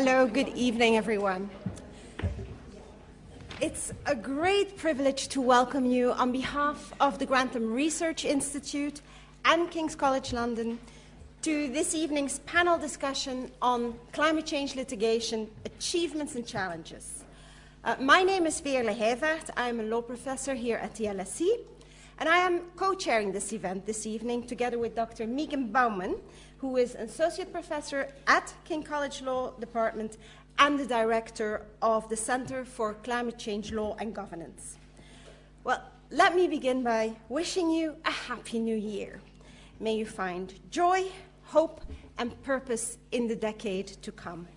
Hello, good evening, everyone. It's a great privilege to welcome you on behalf of the Grantham Research Institute and King's College London to this evening's panel discussion on climate change litigation, achievements and challenges. Uh, my name is Veerle Heyvaert. I'm a law professor here at the LSE, and I am co-chairing this event this evening together with Dr. Megan Bowman, who is an associate professor at King College Law Department and the director of the Center for Climate Change Law and Governance. Well, let me begin by wishing you a happy new year. May you find joy, hope, and purpose in the decade to come.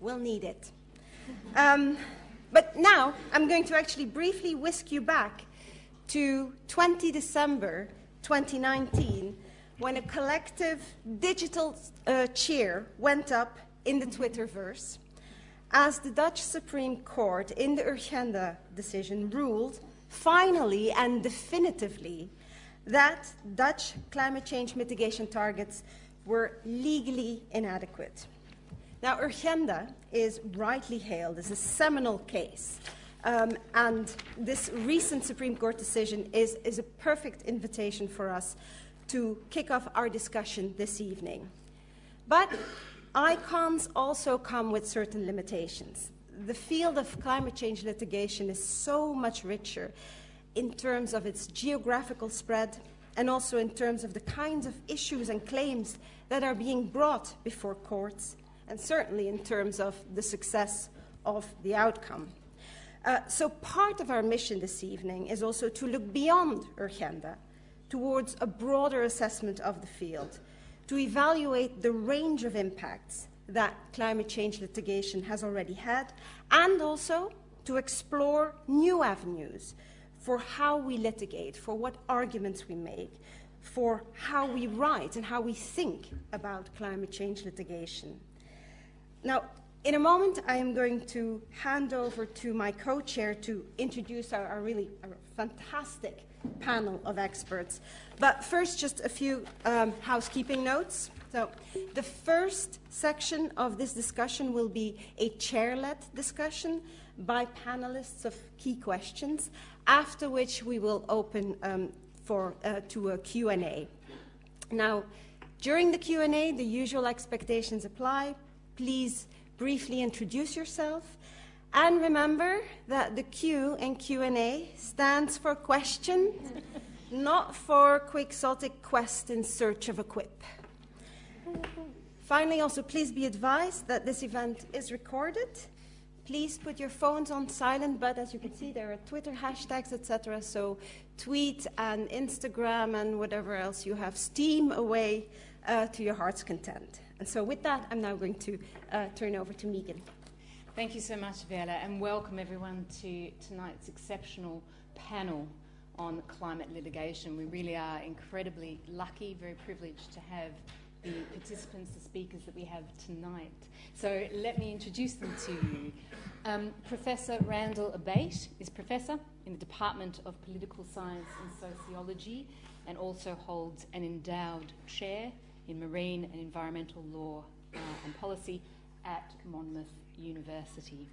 We'll need it. Um, but now I'm going to actually briefly whisk you back to 20 December 2019 when a collective digital uh, cheer went up in the Twitterverse as the Dutch Supreme Court in the Urgenda decision ruled finally and definitively that Dutch climate change mitigation targets were legally inadequate. Now, Urgenda is rightly hailed as a seminal case, um, and this recent Supreme Court decision is, is a perfect invitation for us to kick off our discussion this evening. But ICONs also come with certain limitations. The field of climate change litigation is so much richer in terms of its geographical spread and also in terms of the kinds of issues and claims that are being brought before courts, and certainly in terms of the success of the outcome. Uh, so, part of our mission this evening is also to look beyond Urgenda towards a broader assessment of the field, to evaluate the range of impacts that climate change litigation has already had, and also to explore new avenues for how we litigate, for what arguments we make, for how we write and how we think about climate change litigation. Now, in a moment, I am going to hand over to my co chair to introduce our, our really our fantastic panel of experts. But first, just a few um, housekeeping notes. So, the first section of this discussion will be a chair led discussion by panelists of key questions, after which we will open um, for, uh, to a Q&A. Now, during the Q&A, the usual expectations apply. Please briefly introduce yourself and remember that the Q in Q&A stands for question, not for quixotic quest in search of a quip. Finally, also please be advised that this event is recorded. Please put your phones on silent, but as you can see, there are Twitter hashtags, etc. So tweet and Instagram and whatever else you have, steam away uh, to your heart's content. And so, with that, I'm now going to uh, turn over to Megan. Thank you so much, Veerle, and welcome everyone to tonight's exceptional panel on climate litigation. We really are incredibly lucky, very privileged to have the participants, the speakers that we have tonight. So let me introduce them to you. Um, professor Randall Abate is Professor in the Department of Political Science and Sociology and also holds an endowed chair in Marine and Environmental Law uh, and Policy at Monmouth University.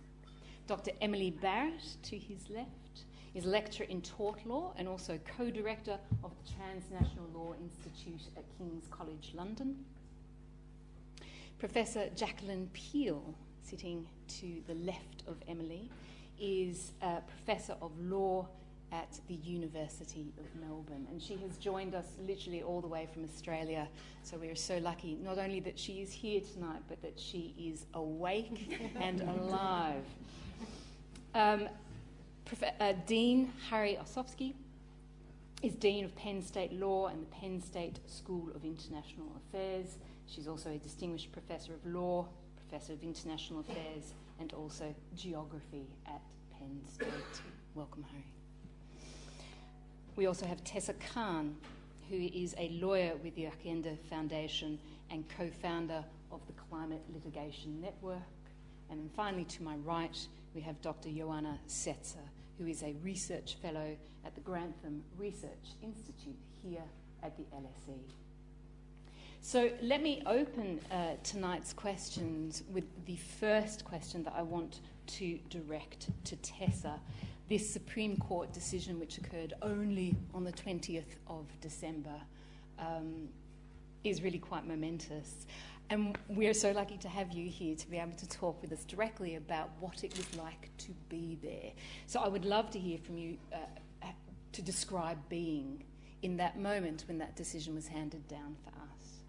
Dr. Emily Barritt, to his left, is lecturer in tort law and also co director of the Transnational Law Institute at King's College London. Professor Jaqueline Peel, sitting to the left of Emily, is a professor of law at the University of Melbourne. And she has joined us literally all the way from Australia. So we are so lucky, not only that she is here tonight, but that she is awake and alive. Um, Prof- uh, Dean Hari Osofsky is Dean of Penn State Law and the Penn State School of International Affairs. She's also a distinguished professor of law, professor of international affairs, and also geography at Penn State. Welcome, Harry. We also have Tessa Khan, who is a lawyer with the Urgenda Foundation and co founder of the Climate Litigation Network. And then finally, to my right, we have Dr. Joana Setzer, who is a research fellow at the Grantham Research Institute here at the LSE. So let me open uh, tonight's questions with the first question that I want to direct to Tessa. This Supreme Court decision, which occurred only on the 20th of December, um, is really quite momentous. And we're so lucky to have you here to be able to talk with us directly about what it was like to be there. So I would love to hear from you uh, to describe being in that moment when that decision was handed down for us.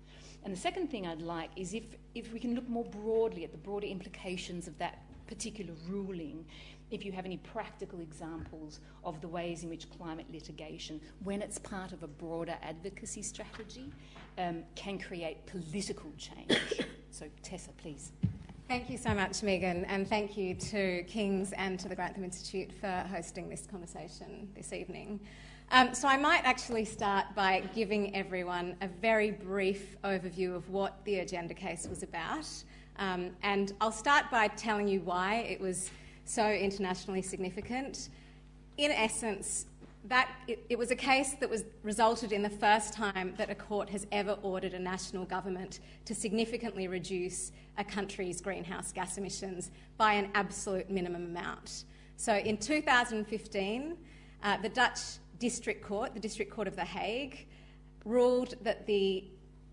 And the second thing I'd like is if, if we can look more broadly at the broader implications of that particular ruling, if you have any practical examples of the ways in which climate litigation, when it's part of a broader advocacy strategy, um, can create political change. so, Tessa, please. Thank you so much, Megan, and thank you to King's and to the Grantham Institute for hosting this conversation this evening. Um, so, I might actually start by giving everyone a very brief overview of what the Urgenda case was about. Um, and I'll start by telling you why it was so internationally significant. In essence, that it, it, was a case that was resulted in the first time that a court has ever ordered a national government to significantly reduce a country's greenhouse gas emissions by an absolute minimum amount. So in 2015, uh, the Dutch District Court, the District Court of The Hague, ruled that the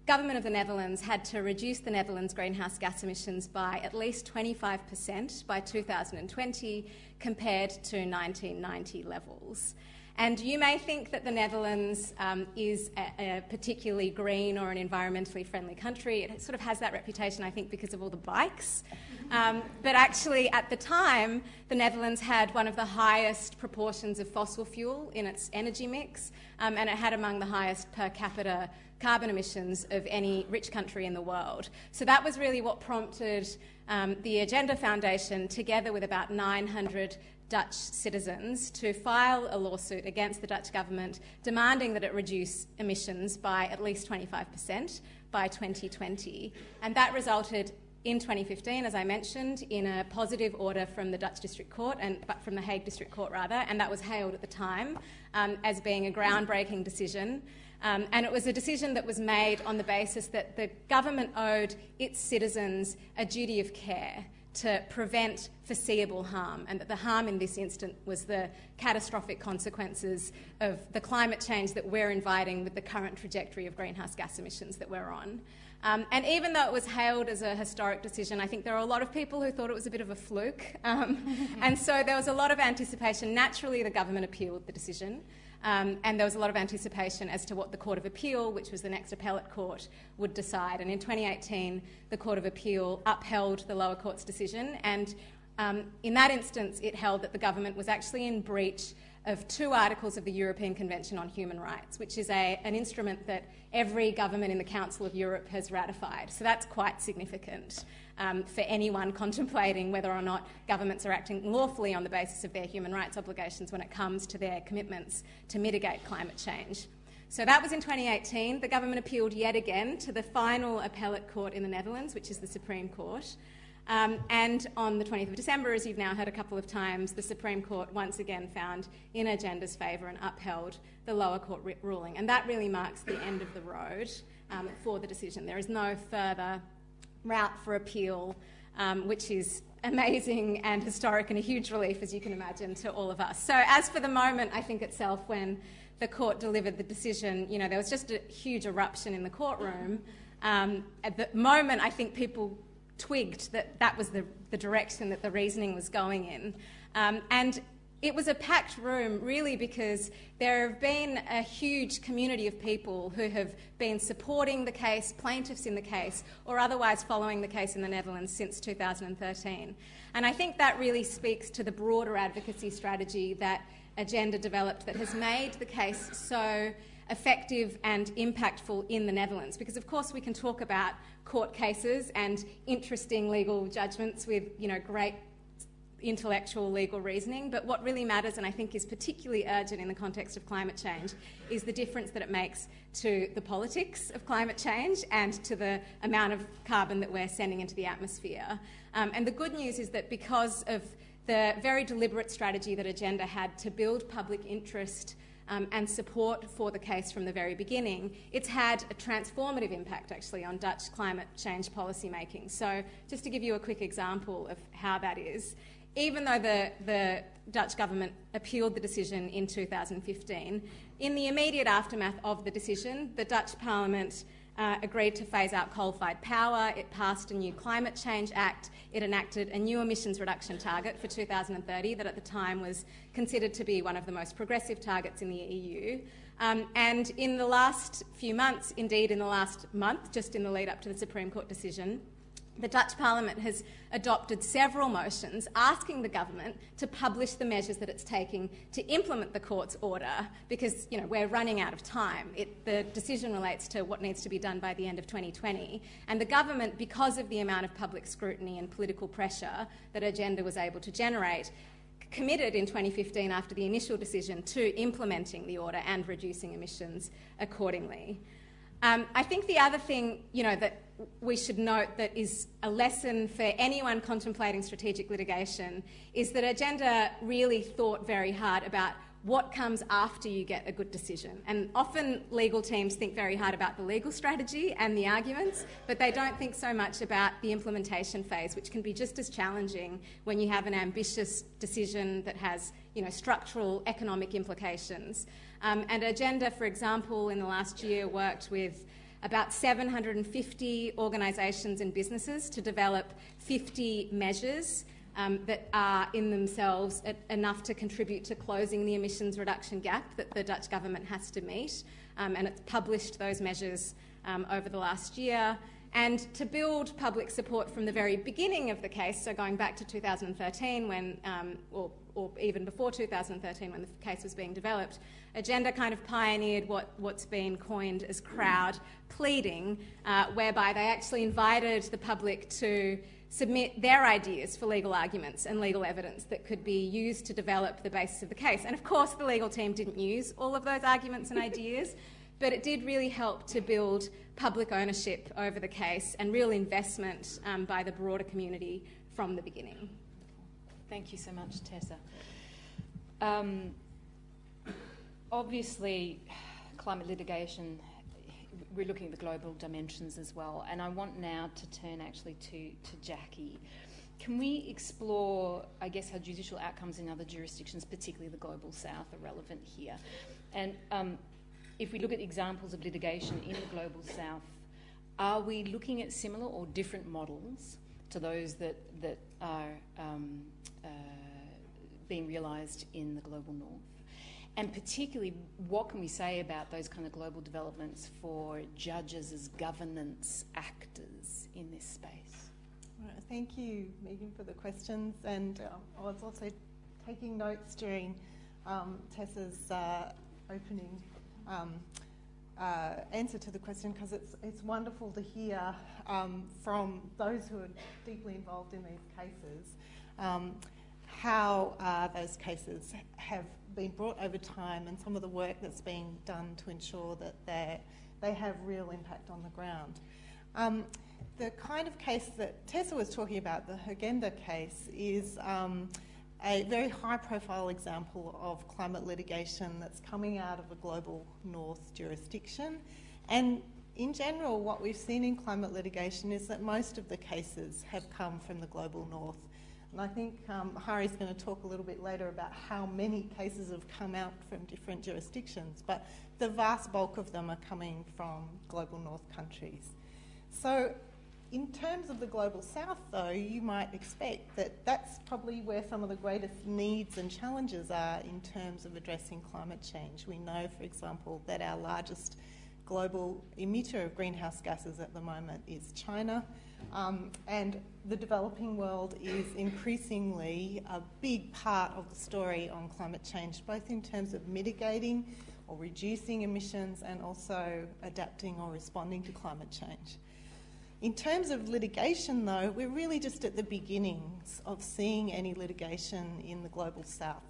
government of the Netherlands had to reduce the Netherlands' greenhouse gas emissions by at least 25% by 2020 compared to 1990 levels. And you may think that the Netherlands um, is a, a, particularly green or an environmentally friendly country. It sort of has that reputation, I think, because of all the bikes. Um, but actually, at the time, the Netherlands had one of the highest proportions of fossil fuel in its energy mix, um, and it had among the highest per capita carbon emissions of any rich country in the world. So that was really what prompted um, the Urgenda Foundation, together with about 900 Dutch citizens to file a lawsuit against the Dutch government demanding that it reduce emissions by at least 25% by 2020. And that resulted in 2015, as I mentioned, in a positive order from the Dutch District Court, and but from the Hague District Court rather, and that was hailed at the time um, as being a groundbreaking decision. Um, and it was a decision that was made on the basis that the government owed its citizens a duty of care to prevent foreseeable harm, and that the harm in this instant was the catastrophic consequences of the climate change that we're inviting with the current trajectory of greenhouse gas emissions that we're on. Um, and even though it was hailed as a historic decision, I think there are a lot of people who thought it was a bit of a fluke. Um, and so there was a lot of anticipation. Naturally, the government appealed the decision. Um, and there was a lot of anticipation as to what the Court of Appeal, which was the next appellate court, would decide. And in 2018, the Court of Appeal upheld the lower court's decision, and um, in that instance, it held that the government was actually in breach of two articles of the European Convention on Human Rights, which is a, an instrument that every government in the Council of Europe has ratified. So that's quite significant um, for anyone contemplating whether or not governments are acting lawfully on the basis of their human rights obligations when it comes to their commitments to mitigate climate change. So that was in 2018. The government appealed yet again to the final appellate court in the Netherlands, which is the Supreme Court. Um, and on the 20th of December, as you've now heard a couple of times, the Supreme Court once again found in Urgenda's favour and upheld the lower court ruling. And that really marks the end of the road um, for the decision. There is no further route for appeal, um, which is amazing and historic and a huge relief, as you can imagine, to all of us. So, as for the moment, I think itself, when the court delivered the decision, you know, there was just a huge eruption in the courtroom. Um, at the moment, I think people twigged that that was the, the direction that the reasoning was going in. Um, and it was a packed room, really, because there have been a huge community of people who have been supporting the case, plaintiffs in the case, or otherwise following the case in the Netherlands since 2013. And I think that really speaks to the broader advocacy strategy that Urgenda developed that has made the case so effective and impactful in the Netherlands. Because, of course, we can talk about court cases and interesting legal judgments with you know, great intellectual legal reasoning, but what really matters, and I think is particularly urgent in the context of climate change, is the difference that it makes to the politics of climate change and to the amount of carbon that we're sending into the atmosphere. Um, and the good news is that because of the very deliberate strategy that Urgenda had to build public interest um, and support for the case from the very beginning, it's had a transformative impact actually on Dutch climate change policy making. So, just to give you a quick example of how that is, even though the, the Dutch government appealed the decision in 2015, in the immediate aftermath of the decision, the Dutch Parliament uh, agreed to phase out coal fired power, it passed a new Climate Change Act, it enacted a new emissions reduction target for 2030 that at the time was considered to be one of the most progressive targets in the EU. Um, and in the last few months, indeed in the last month, just in the lead up to the Supreme Court decision, the Dutch Parliament has adopted several motions asking the government to publish the measures that it's taking to implement the court's order because you know, we're running out of time. It, the decision relates to what needs to be done by the end of 2020. And the government, because of the amount of public scrutiny and political pressure that Urgenda was able to generate, committed in 2015 after the initial decision to implementing the order and reducing emissions accordingly. Um, I think the other thing, you know, that we should note that is a lesson for anyone contemplating strategic litigation is that Urgenda really thought very hard about what comes after you get a good decision. And often legal teams think very hard about the legal strategy and the arguments, but they don't think so much about the implementation phase, which can be just as challenging when you have an ambitious decision that has you know, structural economic implications. Um, and Urgenda, for example, in the last year worked with about 750 organisations and businesses to develop 50 measures um, that are in themselves enough to contribute to closing the emissions reduction gap that the Dutch government has to meet. Um, and it's published those measures um, over the last year. And to build public support from the very beginning of the case, so going back to 2013 when, um, or, or even before 2013 when the case was being developed, Urgenda kind of pioneered what, what's been coined as crowd pleading, uh, whereby they actually invited the public to submit their ideas for legal arguments and legal evidence that could be used to develop the basis of the case. And of course, the legal team didn't use all of those arguments and ideas, but it did really help to build public ownership over the case and real investment um, by the broader community from the beginning. Thank you so much, Tessa. Um, obviously, climate litigation, we're looking at the global dimensions as well, and I want now to turn actually to, to Jackie. Can we explore, I guess, how judicial outcomes in other jurisdictions, particularly the global south, are relevant here? And um, if we look at examples of litigation in the global south, are we looking at similar or different models to those that, that are um, uh, being realised in the global north? And particularly, what can we say about those kind of global developments for judges as governance actors in this space? Right, thank you, Megan, for the questions. And uh, I was also taking notes during um, Tessa's uh, opening um, uh, answer to the question because it's, it's wonderful to hear um, from those who are deeply involved in these cases um, how uh, those cases have been brought over time and some of the work that's being done to ensure that they have real impact on the ground. Um, the kind of case that Tessa was talking about, the Urgenda case, is um, a very high profile example of climate litigation that's coming out of a global north jurisdiction. And in general, what we've seen in climate litigation is that most of the cases have come from the global north. And I think um, Hari's going to talk a little bit later about how many cases have come out from different jurisdictions, but the vast bulk of them are coming from global north countries. So in terms of the global south, though, you might expect that that's probably where some of the greatest needs and challenges are in terms of addressing climate change. We know, for example, that our largest global emitter of greenhouse gases at the moment is China. Um, and the developing world is increasingly a big part of the story on climate change, both in terms of mitigating or reducing emissions and also adapting or responding to climate change. In terms of litigation, though, we're really just at the beginnings of seeing any litigation in the global south.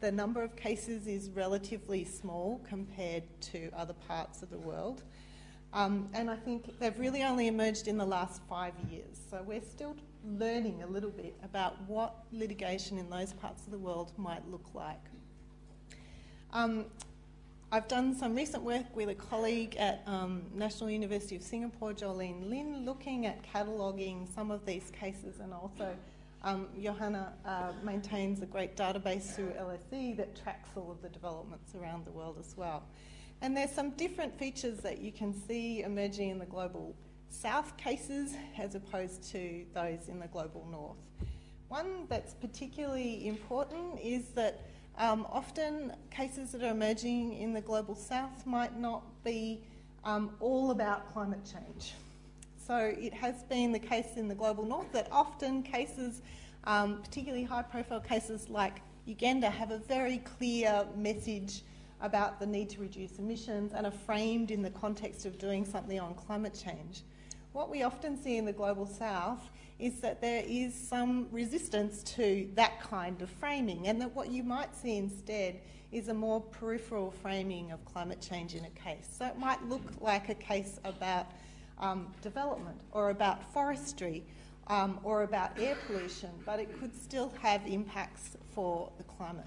The number of cases is relatively small compared to other parts of the world. Um, and I think they've really only emerged in the last five years. So we're still learning a little bit about what litigation in those parts of the world might look like. Um, I've done some recent work with a colleague at um, National University of Singapore, Jolene Lin, looking at cataloguing some of these cases and also um, Joana uh, maintains a great database through LSE that tracks all of the developments around the world as well. And there's some different features that you can see emerging in the global south cases as opposed to those in the global north. One that's particularly important is that um, often cases that are emerging in the global south might not be um, all about climate change. So it has been the case in the global north that often cases, um, particularly high profile cases like Urgenda, have a very clear message about the need to reduce emissions and are framed in the context of doing something on climate change. What we often see in the global south is that there is some resistance to that kind of framing, and that what you might see instead is a more peripheral framing of climate change in a case. So it might look like a case about um, development or about forestry um, or about air pollution, but it could still have impacts for the climate.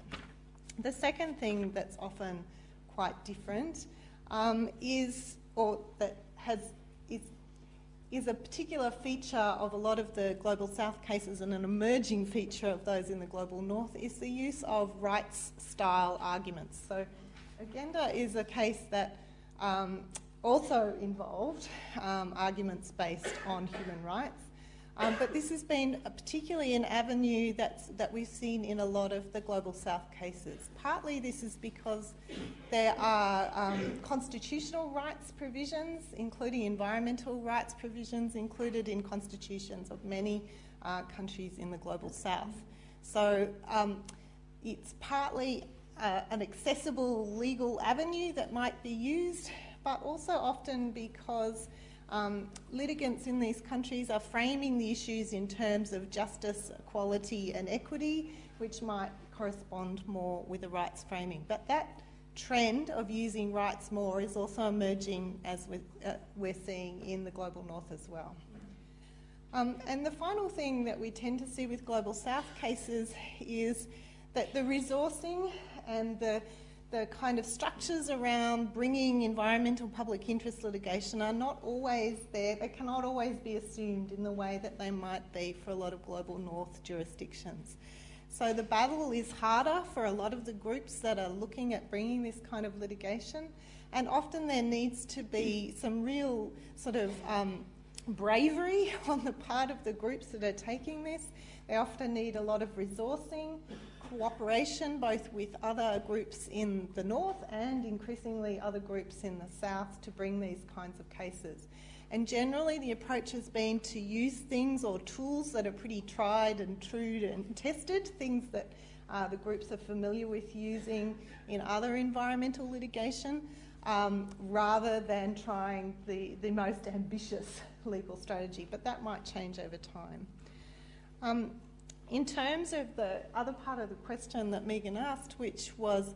The second thing that's often quite different um, is, or that has is a particular feature of a lot of the Global South cases and an emerging feature of those in the Global North is the use of rights style arguments. So, Urgenda is a case that um, also involved um, arguments based on human rights. Um, but this has been particularly an avenue that's, that we've seen in a lot of the Global South cases. Partly this is because there are um, constitutional rights provisions, including environmental rights provisions, included in constitutions of many uh, countries in the Global South. So um, it's partly uh, an accessible legal avenue that might be used, but also often because um, litigants in these countries are framing the issues in terms of justice, equality, and equity, which might correspond more with the rights framing. But that trend of using rights more is also emerging as we're, uh, we're seeing in the global north as well. Um, and the final thing that we tend to see with global south cases is that the resourcing and the the kind of structures around bringing environmental public interest litigation are not always there. They cannot always be assumed in the way that they might be for a lot of global north jurisdictions. So the battle is harder for a lot of the groups that are looking at bringing this kind of litigation, and often there needs to be some real sort of um, bravery on the part of the groups that are taking this. They often need a lot of resourcing, cooperation both with other groups in the north and increasingly other groups in the south to bring these kinds of cases. And generally, the approach has been to use things or tools that are pretty tried and true and tested, things that uh, the groups are familiar with using in other environmental litigation, um, rather than trying the, the most ambitious legal strategy. But that might change over time. Um, in terms of the other part of the question that Megan asked, which was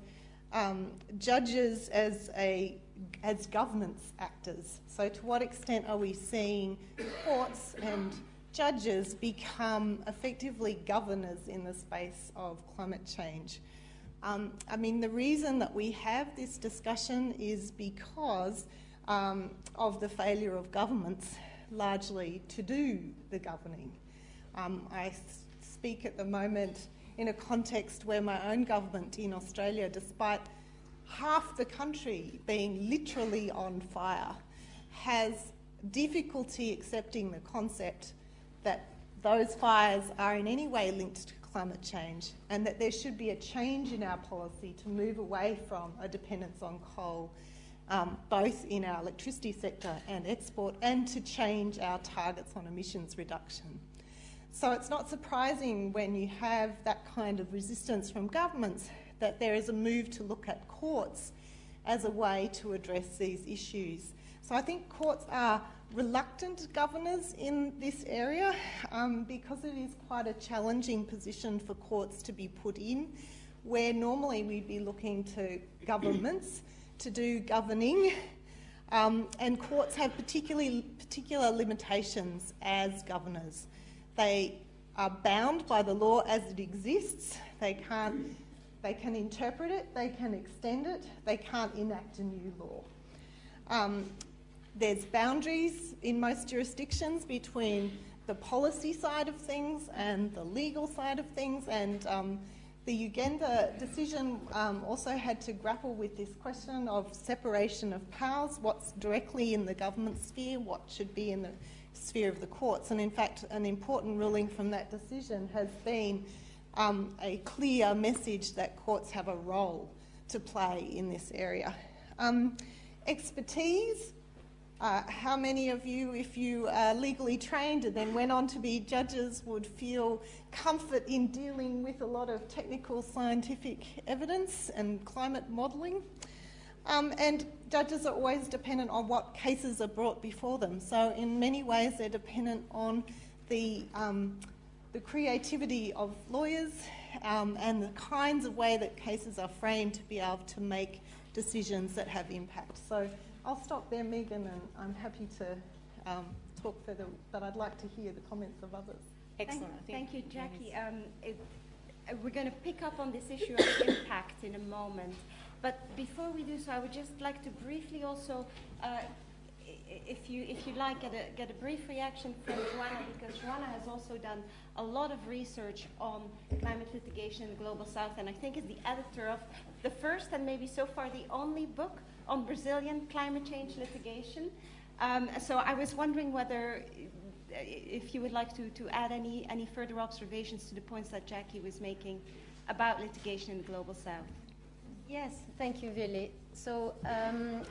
um, judges as a as governance actors. So, to what extent are we seeing courts and judges become effectively governors in the space of climate change? Um, I mean, the reason that we have this discussion is because um, of the failure of governments largely to do the governing. Um, I speak at the moment in a context where my own government in Australia, despite half the country being literally on fire, has difficulty accepting the concept that those fires are in any way linked to climate change and that there should be a change in our policy to move away from a dependence on coal, um, both in our electricity sector and export, and to change our targets on emissions reduction. So it's not surprising when you have that kind of resistance from governments that there is a move to look at courts as a way to address these issues. So I think courts are reluctant governors in this area um, because it is quite a challenging position for courts to be put in, where normally we'd be looking to governments to do governing. Um, and courts have particularly particular limitations as governors. They are bound by the law as it exists. They can't they can interpret it, they can extend it, they can't enact a new law. Um, there's boundaries in most jurisdictions between the policy side of things and the legal side of things, and um, the Urgenda decision um, also had to grapple with this question of separation of powers what's directly in the government sphere, what should be in the sphere of the courts. And in fact, an important ruling from that decision has been um, a clear message that courts have a role to play in this area. Um, expertise. Uh, how many of you, if you are legally trained and then went on to be judges, would feel comfort in dealing with a lot of technical scientific evidence and climate modelling? Um, and judges are always dependent on what cases are brought before them. So, in many ways, they're dependent on the, um, the creativity of lawyers um, and the kinds of way that cases are framed to be able to make decisions that have impact. So, I'll stop there, Megan, and I'm happy to um, talk further, but I'd like to hear the comments of others. Excellent. Thank, thank you, Jackie. Um, it, uh, we're going to pick up on this issue of impact in a moment. But before we do so, I would just like to briefly also, uh, if you if you like, get a get a brief reaction from Joana because Joana has also done a lot of research on climate litigation in the global south, and I think is the editor of the first and maybe so far the only book on Brazilian climate change litigation. Um, so I was wondering whether if you would like to, to add any, any further observations to the points that Jackie was making about litigation in the global south. Yes, thank you, Veerle. So, um,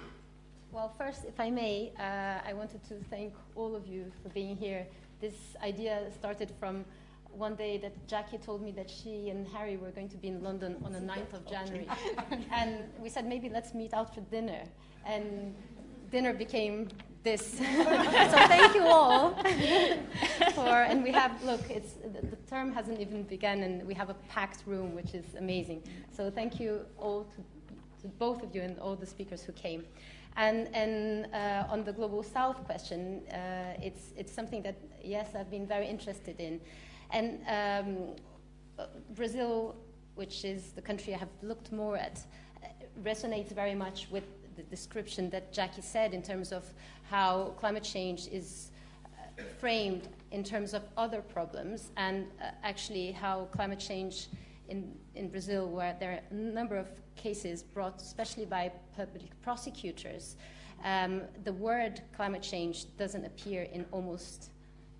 well, first, if I may, uh, I wanted to thank all of you for being here. This idea started from one day that Jackie told me that she and Hari were going to be in London on the 9th of January. and we said, maybe let's meet out for dinner. And dinner became this. so thank you all for, and we have, look, it's, the, the, term hasn't even begun and we have a packed room, which is amazing. So thank you all to, to both of you and all the speakers who came. And, and uh, on the Global South question, uh, it's, it's something that, yes, I've been very interested in. And um, Brazil, which is the country I have looked more at, resonates very much with the description that Jackie said in terms of how climate change is uh, framed in terms of other problems, and uh, actually how climate change in, in Brazil, where there are a number of cases brought, especially by public prosecutors, um, the word climate change doesn't appear in almost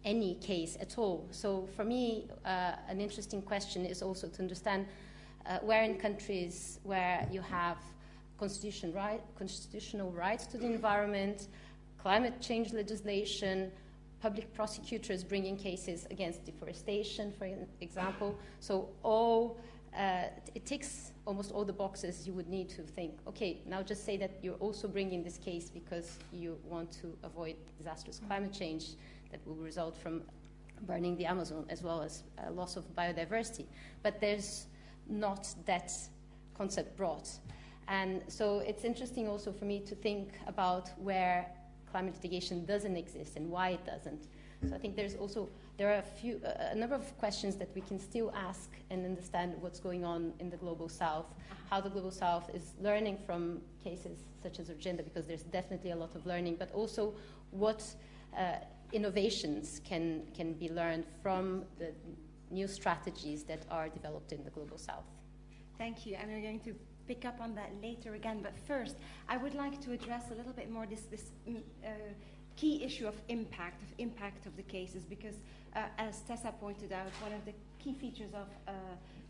any case at all. So, for me, uh, an interesting question is also to understand uh, where in countries where you have constitution right, constitutional rights to the environment, climate change legislation, public prosecutors bringing cases against deforestation, for example. So all uh, it ticks almost all the boxes you would need to think. Okay, now just say that you're also bringing this case because you want to avoid disastrous climate change that will result from burning the Amazon as well as uh, loss of biodiversity. But there's not that concept brought. And so it's interesting also for me to think about where climate litigation doesn't exist and why it doesn't. So I think there's also there are a few a number of questions that we can still ask and understand what's going on in the global south, how the global south is learning from cases such as Urgenda, because there's definitely a lot of learning, but also what uh, innovations can can be learned from the new strategies that are developed in the global south. Thank you. And we're going to pick up on that later again. But first, I would like to address a little bit more this, this mm, uh, key issue of impact, of impact of the cases, because uh, as Tessa pointed out, one of the key features of uh,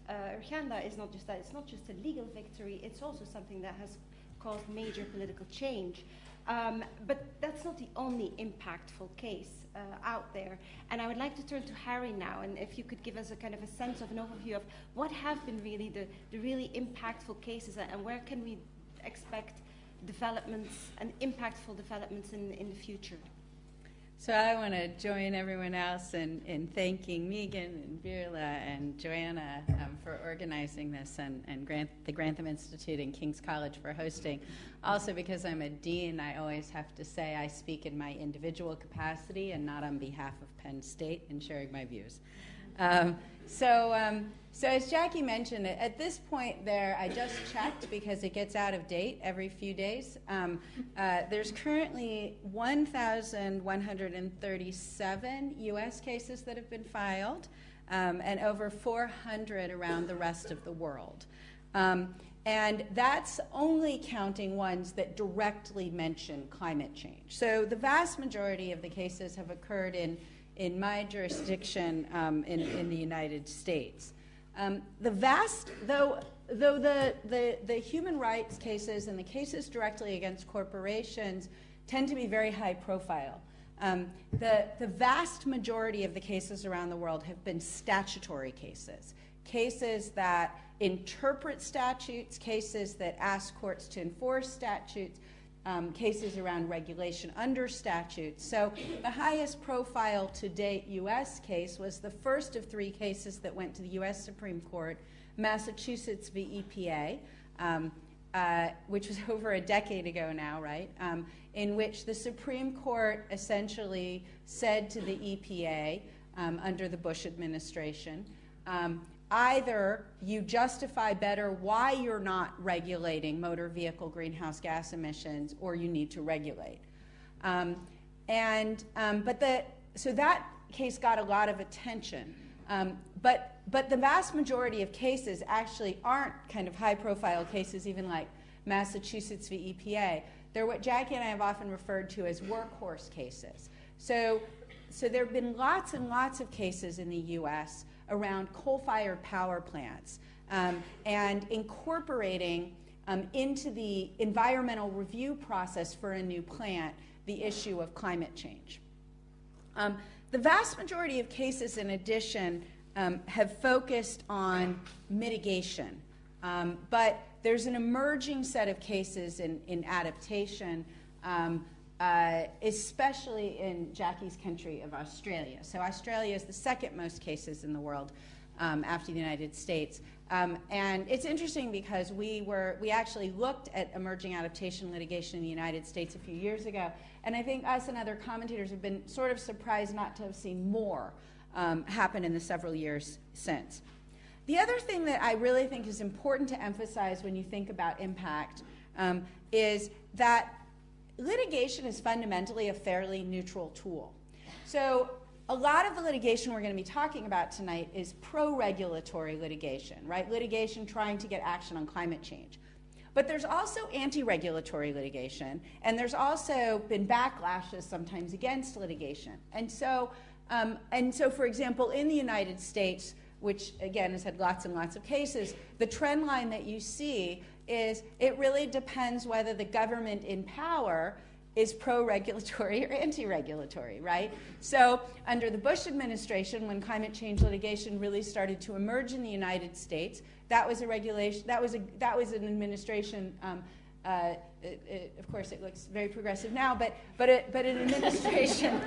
uh, is not just that it's not just a legal victory, it's also something that has caused major political change. Um, but that's not the only impactful case uh, out there. And I would like to turn to Hari now, and if you could give us a kind of a sense of an overview of what have been really the, the really impactful cases and where can we expect developments and impactful developments in, in the future. So I want to join everyone else in, in thanking Megan and Veerle and Joana um, for organizing this and, and Grant, the Grantham Institute and King's College for hosting. Also because I'm a dean, I always have to say I speak in my individual capacity and not on behalf of Penn State in sharing my views. Um, so, um, so as Jackie mentioned, at this point there, I just checked because it gets out of date every few days. Um, uh, there's currently 1,137 U.S. cases that have been filed, um, and over 400 around the rest of the world. Um, and that's only counting ones that directly mention climate change. So the vast majority of the cases have occurred in, in my jurisdiction um, in, in the United States. Um, the vast, though, though the, the, the human rights cases and the cases directly against corporations tend to be very high profile, um, the, the vast majority of the cases around the world have been statutory cases, cases that interpret statutes, cases that ask courts to enforce statutes, um, cases around regulation under statutes. So the highest profile to date U.S. case was the first of three cases that went to the U.S. Supreme Court, Massachusetts v. EPA, um, uh, which was over a decade ago now, right? Um, in which the Supreme Court essentially said to the EPA um, under the Bush administration, um, either you justify better why you're not regulating motor vehicle greenhouse gas emissions or you need to regulate. Um, and, um, but the, so that case got a lot of attention. Um, but, but the vast majority of cases actually aren't kind of high profile cases, even like Massachusetts v. EPA. They're what Jackie and I have often referred to as workhorse cases. So, so there have been lots and lots of cases in the US around coal fired power plants um, and incorporating um, into the environmental review process for a new plant the issue of climate change. Um, the vast majority of cases, in addition, um, have focused on mitigation, um, but there's an emerging set of cases in, in adaptation um, uh, especially in Jackie's country of Australia. So, Australia is the second most cases in the world um, after the United States. Um, and it's interesting because we were we actually looked at emerging adaptation litigation in the United States a few years ago, and I think us and other commentators have been sort of surprised not to have seen more um, happen in the several years since. The other thing that I really think is important to emphasize when you think about impact um, is that litigation is fundamentally a fairly neutral tool. So a lot of the litigation we're going to be talking about tonight is pro-regulatory litigation, right? Litigation trying to get action on climate change. But there's also anti-regulatory litigation, and there's also been backlashes sometimes against litigation. And so, um, and so, for example, in the United States, which again has had lots and lots of cases, the trend line that you see is it really depends whether the government in power is pro regulatory or anti regulatory, right? So, under the Bush administration, when climate change litigation really started to emerge in the United States, that was a regulation, that was, a, that was an administration. Um, uh, it, it, of course, it looks very progressive now, but, but, it, but an administration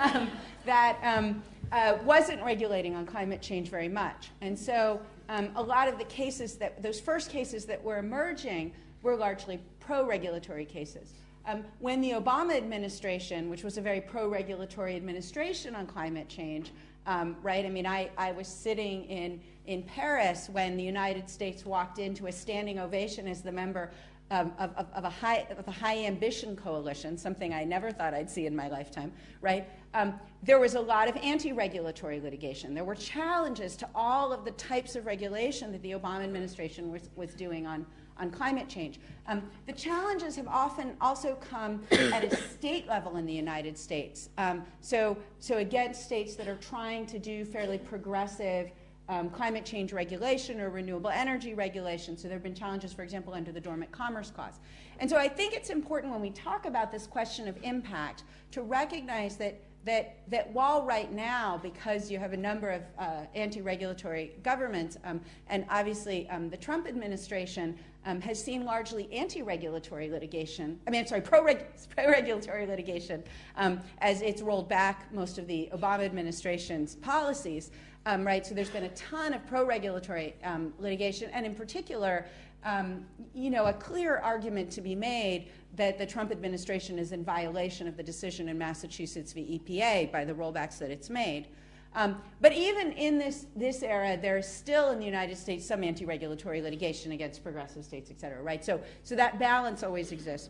um, that um, uh, wasn't regulating on climate change very much. And so um, a lot of the cases that, those first cases that were emerging were largely pro regulatory cases. Um, when the Obama administration, which was a very pro regulatory administration on climate change, um, right? I mean, I, I was sitting in, in Paris when the United States walked into a standing ovation as the member um, of, of, of, a high, of a high ambition coalition, something I never thought I'd see in my lifetime, right? Um, there was a lot of anti regulatory litigation. There were challenges to all of the types of regulation that the Obama administration was, was doing on, on climate change. Um, the challenges have often also come at a state level in the United States. Um, so, so, against states that are trying to do fairly progressive um, climate change regulation or renewable energy regulation. So there have been challenges, for example, under the Dormant Commerce Clause. And so I think it's important when we talk about this question of impact to recognize that that, that while right now, because you have a number of uh, anti-regulatory governments, um, and obviously um, the Trump administration um, has seen largely anti-regulatory litigation, I mean, I'm sorry, pro-regulatory litigation, um, as it's rolled back most of the Obama administration's policies, um, right? So there's been a ton of pro-regulatory um, litigation, and in particular, um, you know, a clear argument to be made that the Trump administration is in violation of the decision in Massachusetts v. EPA by the rollbacks that it's made. Um, but even in this, this era, there's still in the United States some anti regulatory litigation against progressive states, et cetera, right? So, so that balance always exists.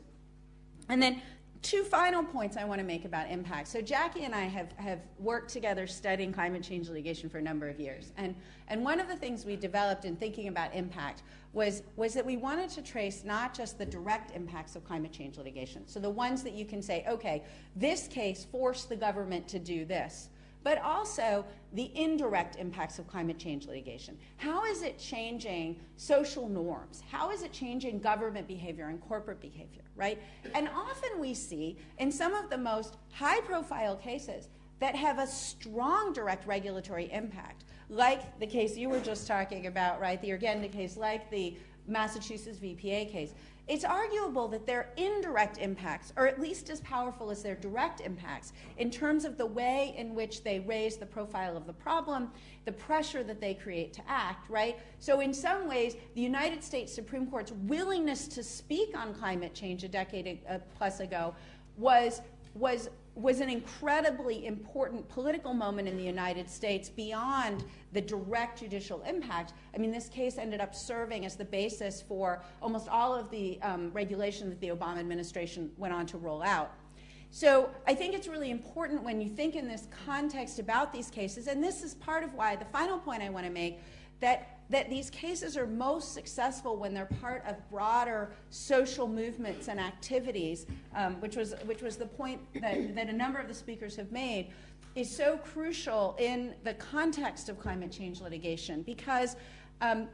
And then two final points I want to make about impact. So Jackie and I have, have worked together studying climate change litigation for a number of years. And, and one of the things we developed in thinking about impact was, was that we wanted to trace not just the direct impacts of climate change litigation, so the ones that you can say, okay, this case forced the government to do this, but also the indirect impacts of climate change litigation. How is it changing social norms? How is it changing government behavior and corporate behavior, right? And often we see in some of the most high profile cases that have a strong direct regulatory impact, like the case you were just talking about, right? The Urgenda case, like the Massachusetts v. EPA case it's arguable that their indirect impacts are at least as powerful as their direct impacts in terms of the way in which they raise the profile of the problem, the pressure that they create to act, right? So, in some ways, the United States Supreme Court's willingness to speak on climate change a decade uh, plus ago was, was was an incredibly important political moment in the United States beyond the direct judicial impact. I mean, this case ended up serving as the basis for almost all of the um, regulation that the Obama administration went on to roll out. So I think it's really important when you think in this context about these cases, and this is part of why the final point I want to make that that these cases are most successful when they're part of broader social movements and activities, um, which, was, which was the point that, that a number of the speakers have made, is so crucial in the context of climate change litigation because. Um,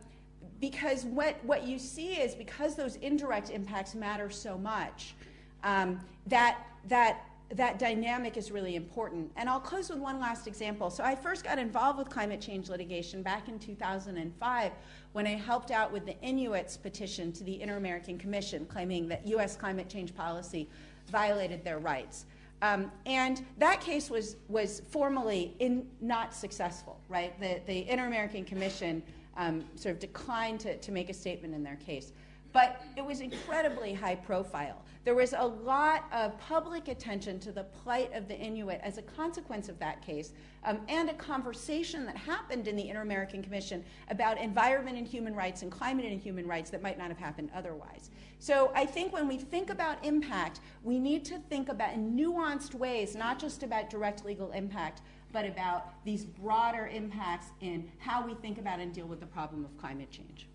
because what, what you see is because those indirect impacts matter so much, um, that, that that dynamic is really important. And I'll close with one last example. So I first got involved with climate change litigation back in 2005 when I helped out with the Inuits petition to the Inter American Commission claiming that U.S. climate change policy violated their rights. Um, and that case was, was formally in, not successful, right? The, the Inter American Commission um, sort of declined to, to make a statement in their case. But it was incredibly high profile. There was a lot of public attention to the plight of the Inuit as a consequence of that case, um, and a conversation that happened in the Inter American Commission about environment and human rights and climate and human rights that might not have happened otherwise. So I think when we think about impact, we need to think about in nuanced ways, not just about direct legal impact, but about these broader impacts in how we think about and deal with the problem of climate change.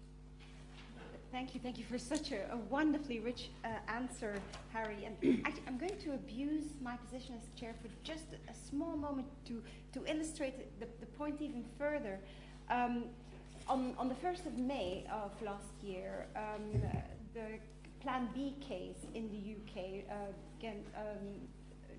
Thank you, thank you for such a, a wonderfully rich uh, answer, Hari. And actually, I'm going to abuse my position as chair for just a small moment to, to illustrate the, the point even further. Um, on, on the 1st of May of last year, um, the Plan B case in the UK, uh, again, um,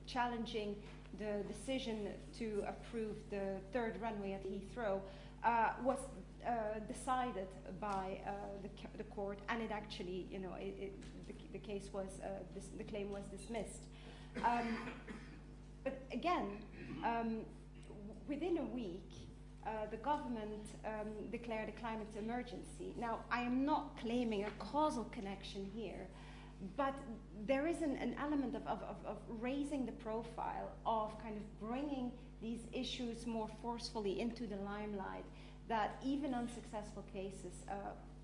challenging the decision to approve the third runway at Heathrow, uh, was uh, decided by uh, the, the, court, and it actually, you know, it, it, the, the, case was, uh, this, the claim was dismissed. Um, but again, um, within a week, uh, the government um, declared a climate emergency. Now, I am not claiming a causal connection here, but there is an, an element of, of, of, raising the profile, of kind of bringing these issues more forcefully into the limelight that even unsuccessful cases uh,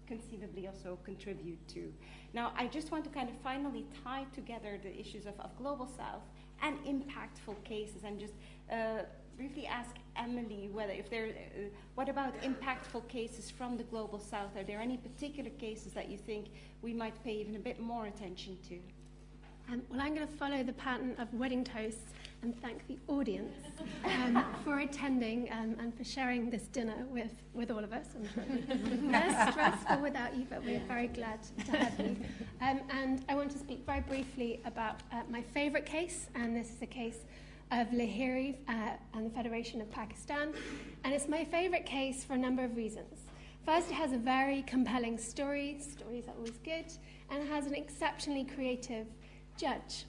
conceivably also contribute to. Now, I just want to kind of finally tie together the issues of, of Global South and impactful cases and just uh, briefly ask Emily whether if there, uh, what about impactful cases from the Global South? Are there any particular cases that you think we might pay even a bit more attention to? Um, well, I'm going to follow the pattern of wedding toasts and thank the audience um, for attending um, and for sharing this dinner with, with all of us. I'm sure it'd less stressful without you, but we're very glad to have you. Um, and I want to speak very briefly about uh, my favourite case, and this is the case of Leghari uh, and the Federation of Pakistan. And it's my favourite case for a number of reasons. First, it has a very compelling story, stories are always good, and it has an exceptionally creative judge.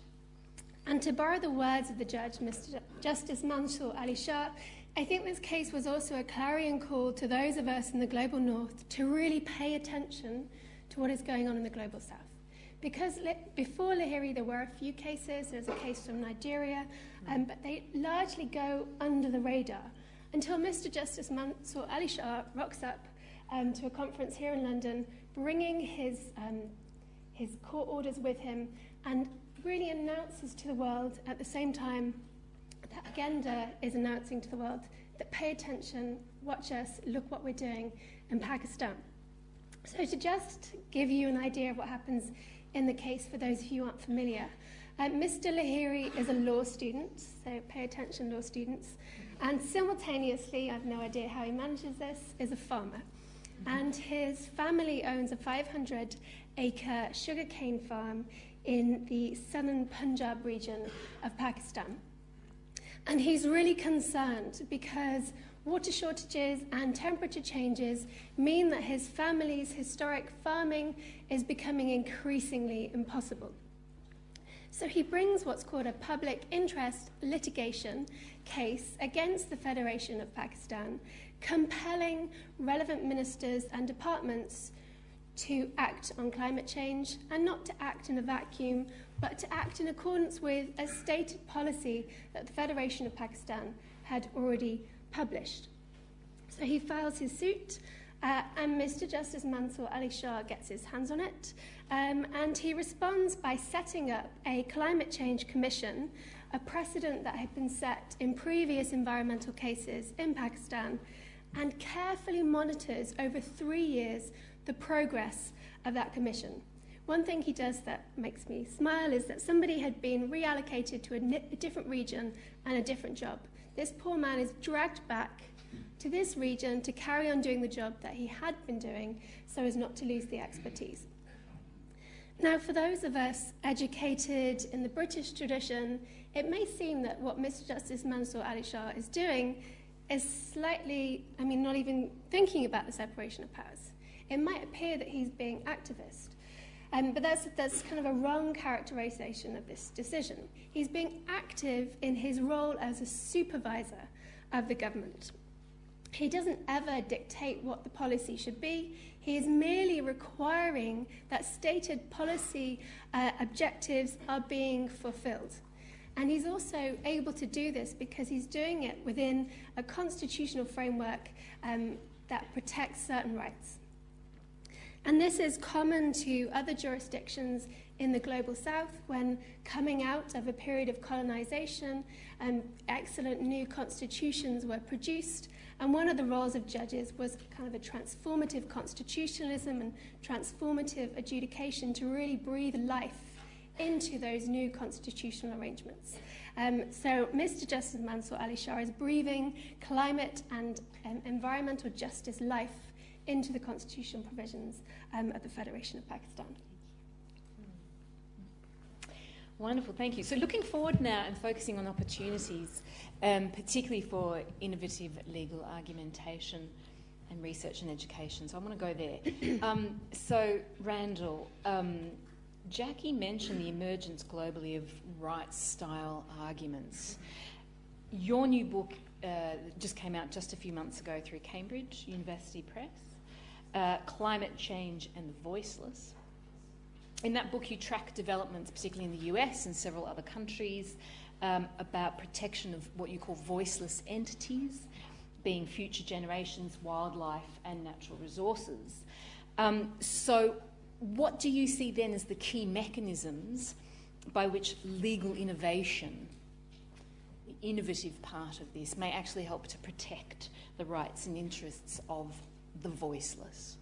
And to borrow the words of the judge, Mr. Justice Mansoor Ali Shah, I think this case was also a clarion call to those of us in the global north to really pay attention to what is going on in the global south. Because before Leghari, there were a few cases. There's a case from Nigeria, um, but they largely go under the radar. until Mr. Justice Mansoor Ali Shah rocks up um, to a conference here in London, bringing his, um, his court orders with him and really announces to the world at the same time that Urgenda is announcing to the world that pay attention, watch us, look what we're doing in Pakistan. So, to just give you an idea of what happens in the case for those of you who aren't familiar, uh, Mr. Leghari is a law student, so pay attention, law students, and simultaneously, I have no idea how he manages this, is a farmer. And his family owns a 500 acre sugarcane farm in the southern Punjab region of Pakistan. And he's really concerned because water shortages and temperature changes mean that his family's historic farming is becoming increasingly impossible. So he brings what's called a public interest litigation case against the Federation of Pakistan, compelling relevant ministers and departments to act on climate change and not to act in a vacuum, but to act in accordance with a stated policy that the Federation of Pakistan had already published. So he files his suit, uh, and Mr. Justice Mansoor Ali Shah gets his hands on it, um, and he responds by setting up a climate change commission, a precedent that had been set in previous environmental cases in Pakistan, and carefully monitors over three years the progress of that commission. One thing he does that makes me smile is that somebody had been reallocated to a, different region and a different job. This poor man is dragged back to this region to carry on doing the job that he had been doing so as not to lose the expertise. Now, for those of us educated in the British tradition, it may seem that what Mr. Justice Mansoor Ali Shah is doing is slightly, I mean, not even thinking about the separation of powers. It might appear that he's being activist, um, but that's, that's kind of a wrong characterization of this decision. He's being active in his role as a supervisor of the government. He doesn't ever dictate what the policy should be. He is merely requiring that stated policy uh, objectives are being fulfilled. And he's also able to do this because he's doing it within a constitutional framework um, that protects certain rights. And this is common to other jurisdictions in the global south when coming out of a period of colonization and excellent new constitutions were produced and one of the roles of judges was kind of a transformative constitutionalism and transformative adjudication to really breathe life into those new constitutional arrangements. Um, so, Mr. Justice Mansoor Ali Shah is breathing climate and um, environmental justice life into the constitutional provisions um, of the Federation of Pakistan. Wonderful, thank you. So, looking forward now and focusing on opportunities, um, particularly for innovative legal argumentation and research and education. So, I want to go there. Um, so, Randall, um, Jackie mentioned the emergence globally of rights style arguments. Your new book uh, just came out just a few months ago through Cambridge University Press uh, Climate Change and the Voiceless in that book, you track developments, particularly in the US and several other countries, um, about protection of what you call voiceless entities, being future generations, wildlife, and natural resources. Um, so, what do you see then as the key mechanisms by which legal innovation, the innovative part of this, may actually help to protect the rights and interests of the voiceless?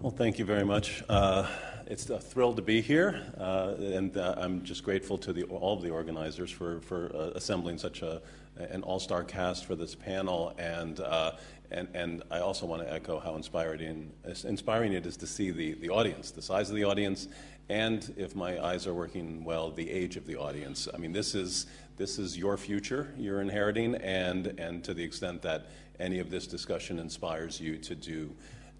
Well, thank you very much. Uh, it's a thrill to be here, uh, and uh, I'm just grateful to the, all of the organizers for, for uh, assembling such a, an all-star cast for this panel. And, uh, and, and I also want to echo how inspiring, inspiring it is to see the, the audience, the size of the audience, and if my eyes are working well, the age of the audience. I mean, this is, this is your future you're inheriting, and, and to the extent that any of this discussion inspires you to do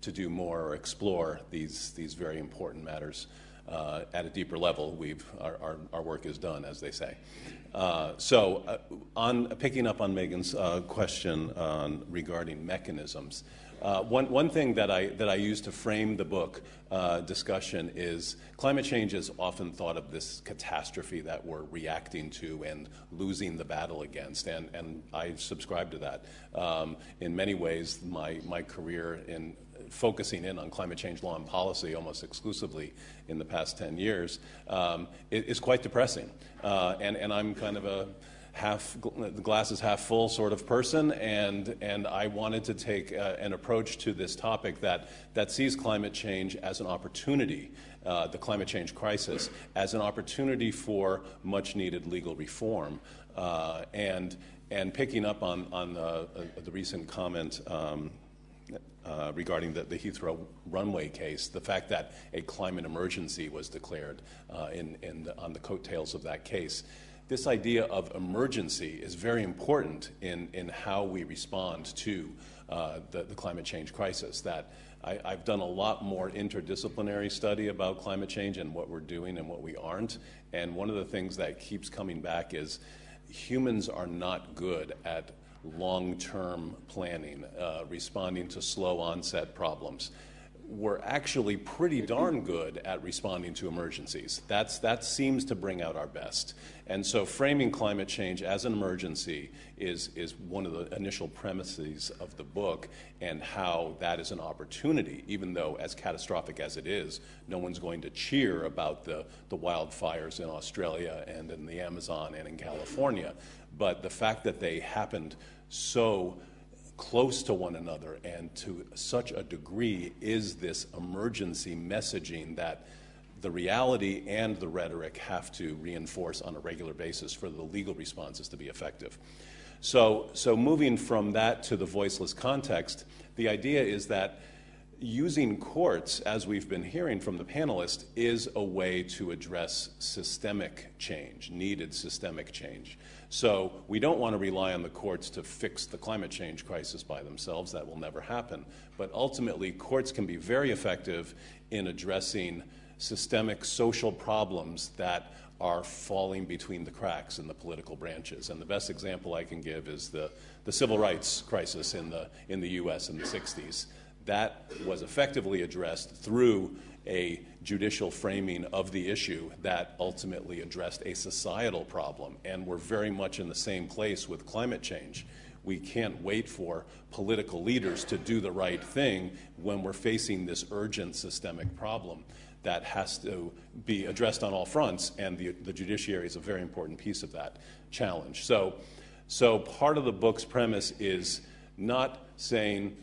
to do more or explore these, these very important matters. uh, at a deeper level, we've, our, our, our, work is done, as they say. Uh, so, uh, on picking up on Megan's uh, question regarding mechanisms, uh, one, one thing that I, that I use to frame the book uh, discussion is climate change is often thought of this catastrophe that we're reacting to and losing the battle against, and, and I subscribe to that. Um, in many ways, my, my career in focusing in on climate change law and policy almost exclusively in the past 10 years um, is quite depressing. Uh, and, and I'm kind of a half the glass is half full sort of person, and and I wanted to take uh, an approach to this topic that that sees climate change as an opportunity, uh, the climate change crisis as an opportunity for much needed legal reform, uh, and and picking up on on the, uh, the recent comment. Um, uh, regarding the, the, Heathrow runway case, the fact that a climate emergency was declared uh, in, in the, on the coattails of that case this idea of emergency is very important in, in how we respond to uh, the, the, climate change crisis. That I, have done a lot more interdisciplinary study about climate change and what we're doing and what we aren't. And one of the things that keeps coming back is humans are not good at long term planning, uh, responding to slow onset problems we're actually pretty darn good at responding to emergencies. That's, that seems to bring out our best. And so, framing climate change as an emergency is, is one of the initial premises of the book, and how that is an opportunity, even though, as catastrophic as it is, no one's going to cheer about the, the wildfires in Australia and in the Amazon and in California. But the fact that they happened so close to one another and to such a degree is this emergency messaging that the reality and the rhetoric have to reinforce on a regular basis for the legal responses to be effective. So, so moving from that to the voiceless context, the idea is that using courts, as we've been hearing from the panelists, is a way to address systemic change, needed systemic change. So we don't want to rely on the courts to fix the climate change crisis by themselves. That will never happen. But ultimately, courts can be very effective in addressing systemic social problems that are falling between the cracks in the political branches. And the best example I can give is the, the civil rights crisis in the, in the US in the 60s. That was effectively addressed through a judicial framing of the issue that ultimately addressed a societal problem. And we're very much in the same place with climate change. We can't wait for political leaders to do the right thing when we're facing this urgent systemic problem that has to be addressed on all fronts, and the, the judiciary is a very important piece of that challenge. So, so part of the book's premise is not saying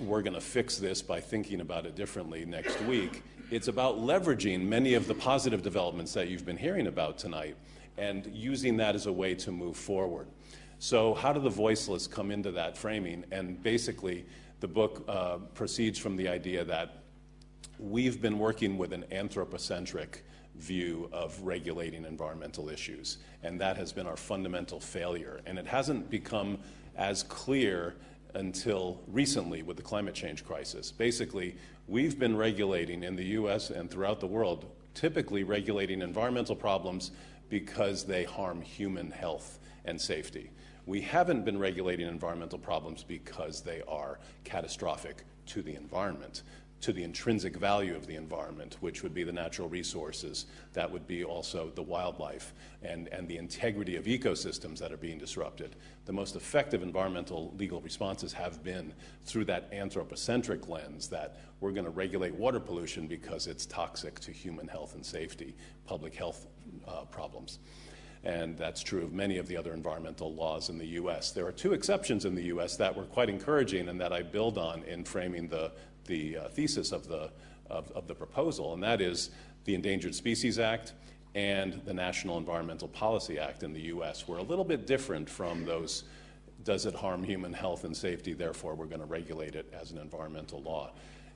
we're going to fix this by thinking about it differently next week. It's about leveraging many of the positive developments that you've been hearing about tonight and using that as a way to move forward. So, how do the voiceless come into that framing? And basically, the book uh, proceeds from the idea that we've been working with an anthropocentric view of regulating environmental issues, and that has been our fundamental failure. And it hasn't become as clear until recently with the climate change crisis. Basically, we've been regulating in the US and throughout the world, typically regulating environmental problems because they harm human health and safety. We haven't been regulating environmental problems because they are catastrophic to the environment to the intrinsic value of the environment, which would be the natural resources, that would be also the wildlife, and, and the integrity of ecosystems that are being disrupted. The most effective environmental legal responses have been through that anthropocentric lens that we're going to regulate water pollution because it's toxic to human health and safety, public health uh, problems. And that's true of many of the other environmental laws in the US. There are two exceptions in the US that were quite encouraging and that I build on in framing the, the uh, thesis of the, of, of the proposal, and that is the Endangered Species Act and the National Environmental Policy Act in the US were a little bit different from those does it harm human health and safety, therefore we're going to regulate it as an environmental law.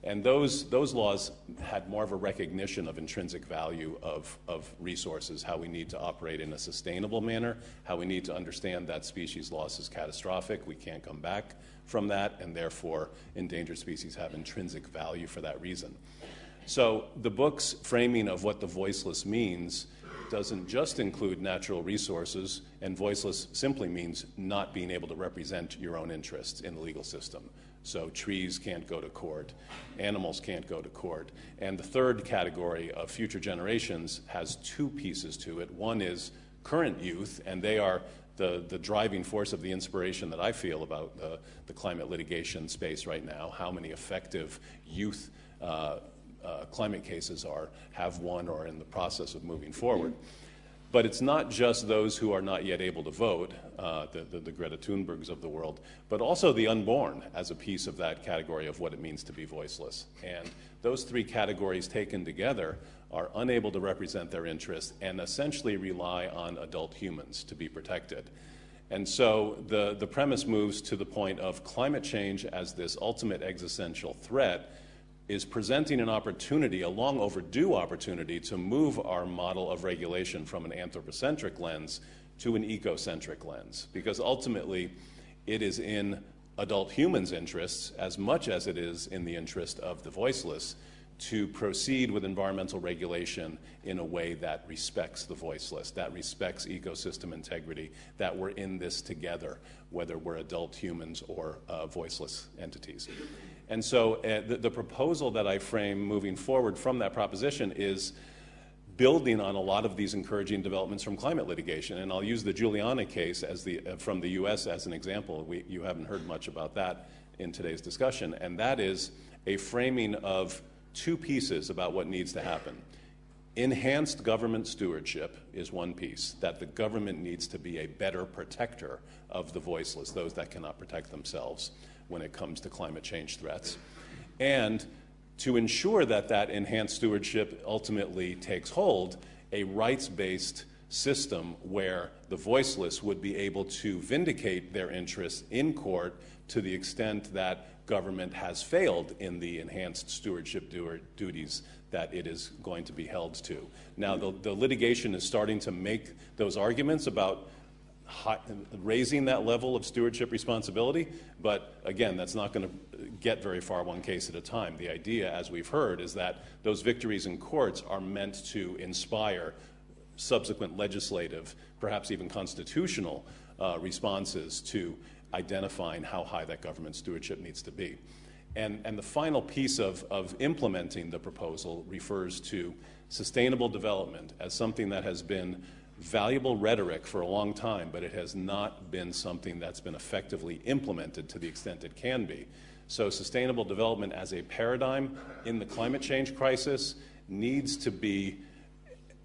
And those, those laws had more of a recognition of intrinsic value of, of resources, how we need to operate in a sustainable manner, how we need to understand that species loss is catastrophic, we can't come back from that, and therefore endangered species have intrinsic value for that reason. So the book's framing of what the voiceless means doesn't just include natural resources, and voiceless simply means not being able to represent your own interests in the legal system. So trees can't go to court, animals can't go to court. And the third category of future generations has two pieces to it. One is current youth, and they are the, the driving force of the inspiration that I feel about the, the climate litigation space right now, how many effective youth uh, uh, climate cases are, have won, or are in the process of moving forward. But it's not just those who are not yet able to vote, uh, the, the, the, Greta Thunbergs of the world, but also the unborn as a piece of that category of what it means to be voiceless. And those three categories taken together are unable to represent their interests and essentially rely on adult humans to be protected. And so the, the premise moves to the point of climate change as this ultimate existential threat is presenting an opportunity, a long overdue opportunity, to move our model of regulation from an anthropocentric lens to an ecocentric lens. Because ultimately, it is in adult humans' interests as much as it is in the interest of the voiceless to proceed with environmental regulation in a way that respects the voiceless, that respects ecosystem integrity, that we're in this together, whether we're adult humans or uh, voiceless entities. And so uh, the, the, proposal that I frame moving forward from that proposition is building on a lot of these encouraging developments from climate litigation. And I'll use the Juliana case as the, uh, from the US as an example. We, you haven't heard much about that in today's discussion. And that is a framing of two pieces about what needs to happen. Enhanced government stewardship is one piece, that the government needs to be a better protector of the voiceless, those that cannot protect themselves when it comes to climate change threats. And to ensure that that enhanced stewardship ultimately takes hold, a rights based system where the voiceless would be able to vindicate their interests in court to the extent that government has failed in the enhanced stewardship duties that it is going to be held to. Now, the, the litigation is starting to make those arguments about high, raising that level of stewardship responsibility. But again, that's not going to get very far one case at a time. The idea, as we've heard, is that those victories in courts are meant to inspire subsequent legislative, perhaps even constitutional uh, responses to identifying how high that government stewardship needs to be. And, and the final piece of, of implementing the proposal refers to sustainable development as something that has been valuable rhetoric for a long time, but it has not been something that's been effectively implemented to the extent it can be. So, sustainable development as a paradigm in the climate change crisis needs to be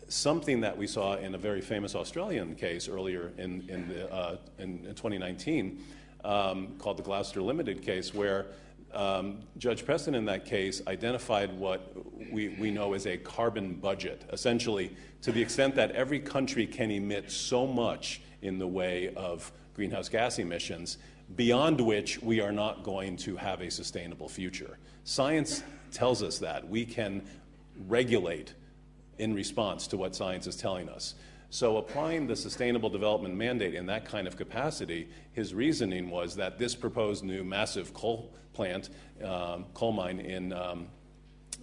something that we saw in a very famous Australian case earlier in, in, the, uh, in, in 2019 um, called the Gloucester Limited case, where Um, Judge Preston in that case identified what we, we know as a carbon budget, essentially to the extent that every country can emit so much in the way of greenhouse gas emissions, beyond which we are not going to have a sustainable future. Science tells us that. We can regulate in response to what science is telling us. So, applying the Sustainable Development Mandate in that kind of capacity, his reasoning was that this proposed new massive coal plant, um, coal mine in, um,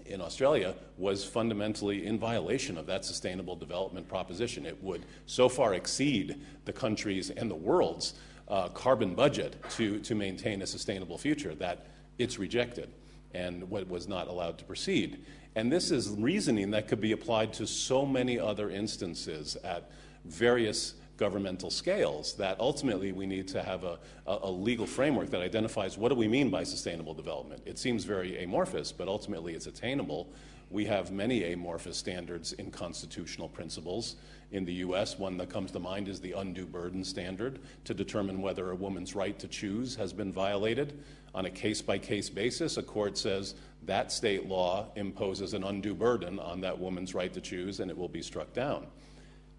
in Australia, was fundamentally in violation of that Sustainable Development proposition. It would so far exceed the country's and the world's uh, carbon budget to, to maintain a sustainable future that it's rejected and what was not allowed to proceed. And this is reasoning that could be applied to so many other instances at various governmental scales that ultimately we need to have a, a, legal framework that identifies what do we mean by sustainable development. It seems very amorphous, but ultimately it's attainable. We have many amorphous standards in constitutional principles. In the US, one that comes to mind is the undue burden standard to determine whether a woman's right to choose has been violated. On a case by case basis, a court says that state law imposes an undue burden on that woman's right to choose and it will be struck down.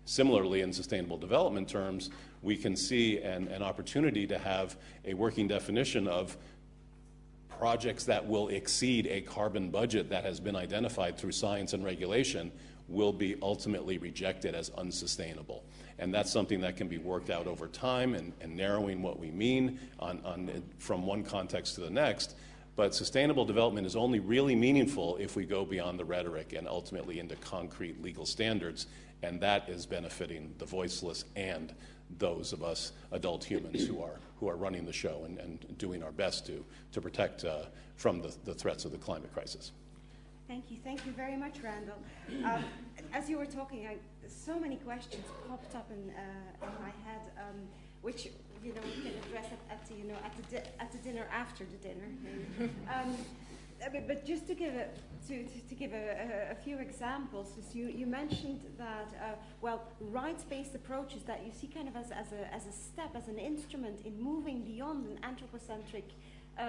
Similarly, in sustainable development terms, we can see an, an opportunity to have a working definition of projects that will exceed a carbon budget that has been identified through science and regulation will be ultimately rejected as unsustainable. And that's something that can be worked out over time and, and narrowing what we mean on, on, from one context to the next But sustainable development is only really meaningful if we go beyond the rhetoric and ultimately into concrete legal standards, and that is benefiting the voiceless and those of us adult humans who are, who are running the show and, and doing our best to, to protect uh, from the, the threats of the climate crisis. Thank you. Thank you very much, Randall. Um, as you were talking, I, so many questions popped up in, uh, in my head, um, which you know we can address at, at the, you know at the di- at the dinner after the dinner. um, but just to give a, to, to, to give a, a, a, few examples, you, you mentioned that, uh, well, rights-based approaches that you see kind of as, as, a, as a step, as an instrument in moving beyond an anthropocentric uh,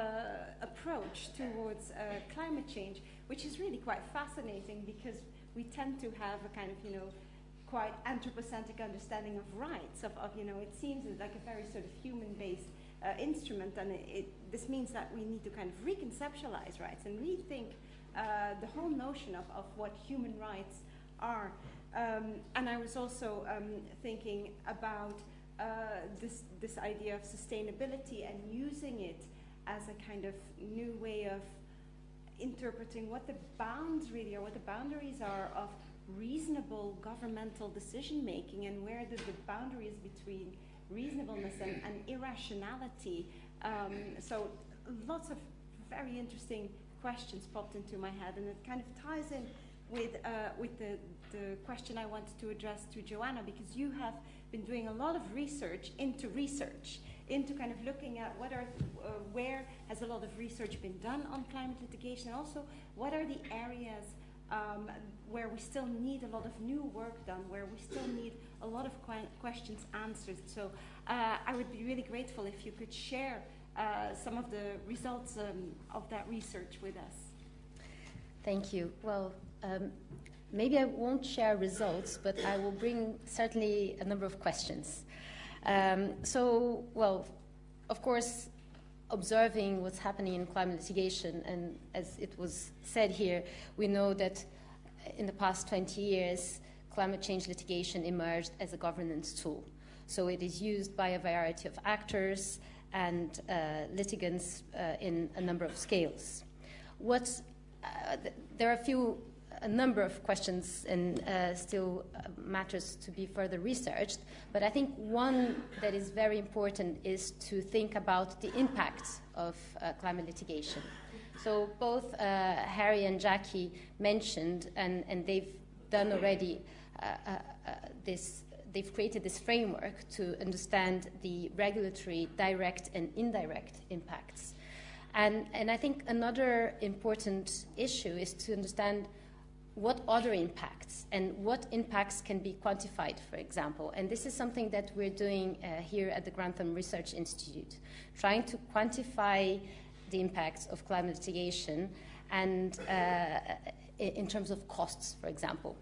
approach towards uh, climate change, which is really quite fascinating because we tend to have a kind of, you know, quite anthropocentric understanding of rights, of, of you know, it seems like a very sort of human-based uh, instrument, and it, it, this means that we need to kind of reconceptualize rights and rethink uh, the whole notion of, of what human rights are. Um, and I was also um, thinking about uh, this, this idea of sustainability and using it as a kind of new way of interpreting what the bounds really are, what the boundaries are of reasonable governmental decision making and where the, the boundaries between reasonableness and, and irrationality. Um, so lots of very interesting questions popped into my head, and it kind of ties in with, uh, with the, the question I wanted to address to Joana, because you have been doing a lot of research into research, into kind of looking at what are, uh, where has a lot of research been done on climate litigation, and also what are the areas um, where we still need a lot of new work done, where we still need a lot of que questions answered. So uh, I would be really grateful if you could share uh, some of the results um, of that research with us. Thank you. Well, um, maybe I won't share results, but I will bring certainly a number of questions. Um, so, well, of course, observing what's happening in climate litigation, and as it was said here, we know that in the past 20 years, climate change litigation emerged as a governance tool. So it is used by a variety of actors and uh, litigants uh, in a number of scales. What, uh, th- there are a few a number of questions and uh, still uh, matters to be further researched. But I think one that is very important is to think about the impact of climate litigation. So both uh, Hari and Jackie mentioned, and, and they've done already uh, uh, this. They've created this framework to understand the regulatory direct and indirect impacts. And, and I think another important issue is to understand what other impacts and what impacts can be quantified, for example. And this is something that we're doing uh, here at the Grantham Research Institute, trying to quantify the impacts of climate litigation and uh, in terms of costs, for example.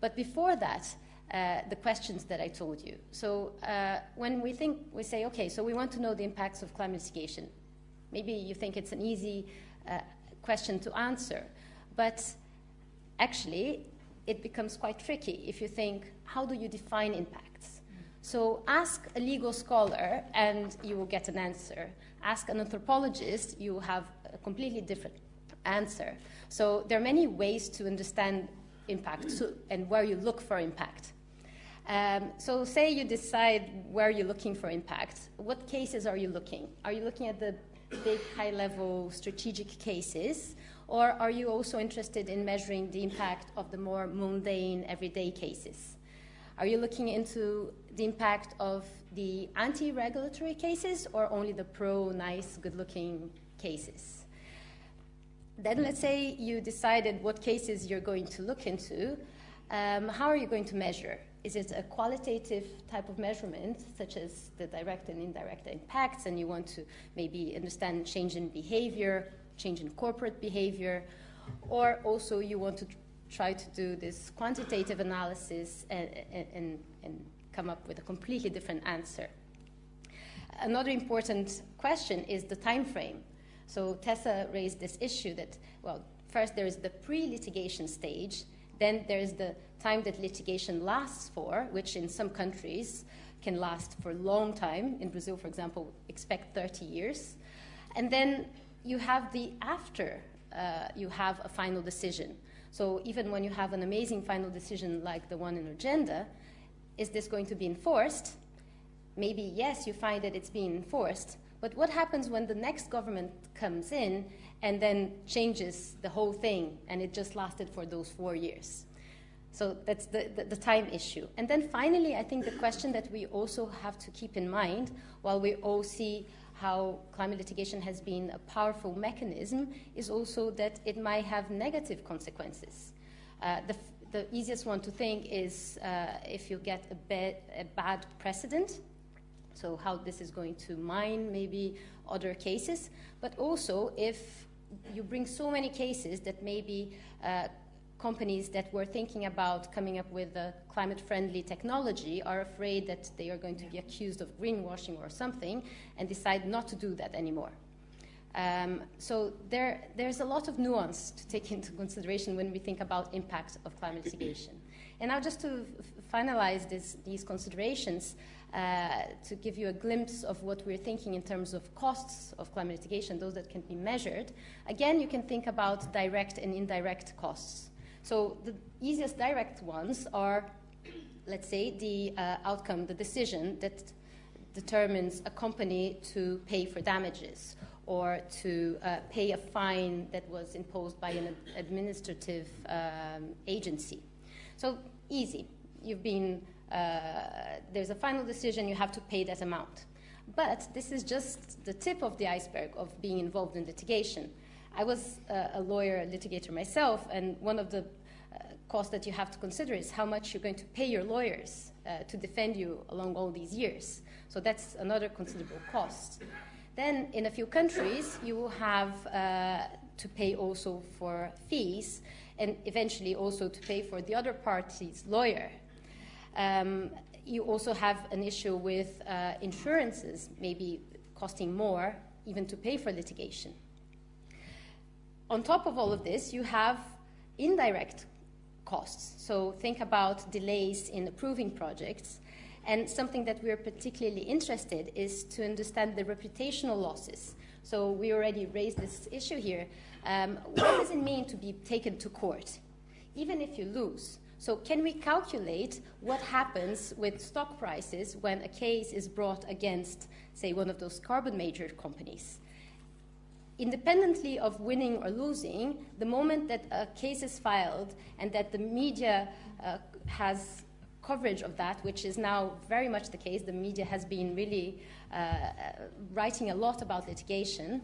But before that, uh, the questions that I told you. So uh, when we think, we say, okay, so we want to know the impacts of climate litigation. Maybe you think it's an easy uh, question to answer, but actually, it becomes quite tricky if you think, how do you define impacts? So ask a legal scholar and you will get an answer. Ask an anthropologist, you have a completely different answer. So there are many ways to understand impact and where you look for impact. Um, so say you decide where you're looking for impact. What cases are you looking? Are you looking at the big high-level strategic cases? Or are you also interested in measuring the impact of the more mundane, everyday cases? Are you looking into the impact of the anti regulatory cases or only the pro, nice, good looking cases? Then let's say you decided what cases you're going to look into. Um, how are you going to measure? Is it a qualitative type of measurement, such as the direct and indirect impacts, and you want to maybe understand change in behavior, change in corporate behavior, or also you want to try to do this quantitative analysis and, and, and come up with a completely different answer. Another important question is the time frame. So Tessa raised this issue that, well, first there is the pre-litigation stage, then there is the time that litigation lasts for, which in some countries can last for a long time. In Brazil, for example, expect 30 years. And then you have the after uh, you have a final decision. So even when you have an amazing final decision like the one in Urgenda, is this going to be enforced? Maybe yes, you find that it's being enforced, but what happens when the next government comes in and then changes the whole thing and it just lasted for those four years? So that's the, the, the, time issue. And then finally, I think the question that we also have to keep in mind while we all see how climate litigation has been a powerful mechanism is also that it might have negative consequences. Uh, the, the, easiest one to think is uh, if you get a, a bad precedent, so how this is going to mine maybe other cases, but also if you bring so many cases that maybe uh, companies that were thinking about coming up with a climate friendly technology are afraid that they are going to be accused of greenwashing or something and decide not to do that anymore. Um, so there, there's a lot of nuance to take into consideration when we think about impact of climate litigation. And now, just to finalize this, these considerations, uh, to give you a glimpse of what we're thinking in terms of costs of climate litigation, those that can be measured, again, you can think about direct and indirect costs. So the easiest direct ones are, let's say, the uh, outcome, the decision that determines a company to pay for damages or to uh, pay a fine that was imposed by an administrative um, agency. So easy. You've been, uh, there's a final decision, you have to pay that amount. But this is just the tip of the iceberg of being involved in litigation. I was uh, a lawyer, a litigator myself, and one of the uh, costs that you have to consider is how much you're going to pay your lawyers uh, to defend you along all these years. So that's another considerable cost. Then, in a few countries, you have uh, to pay also for fees and eventually also to pay for the other party's lawyer. Um, you also have an issue with uh, insurances, maybe costing more even to pay for litigation. On top of all of this, you have indirect costs. So think about delays in approving projects. And something that we're particularly interested is to understand the reputational losses. So we already raised this issue here. Um, what does it mean to be taken to court, even if you lose? So can we calculate what happens with stock prices when a case is brought against, say, one of those carbon major companies? independently of winning or losing, the moment that a case is filed and that the media uh, has coverage of that, which is now very much the case, the media has been really uh, writing a lot about litigation,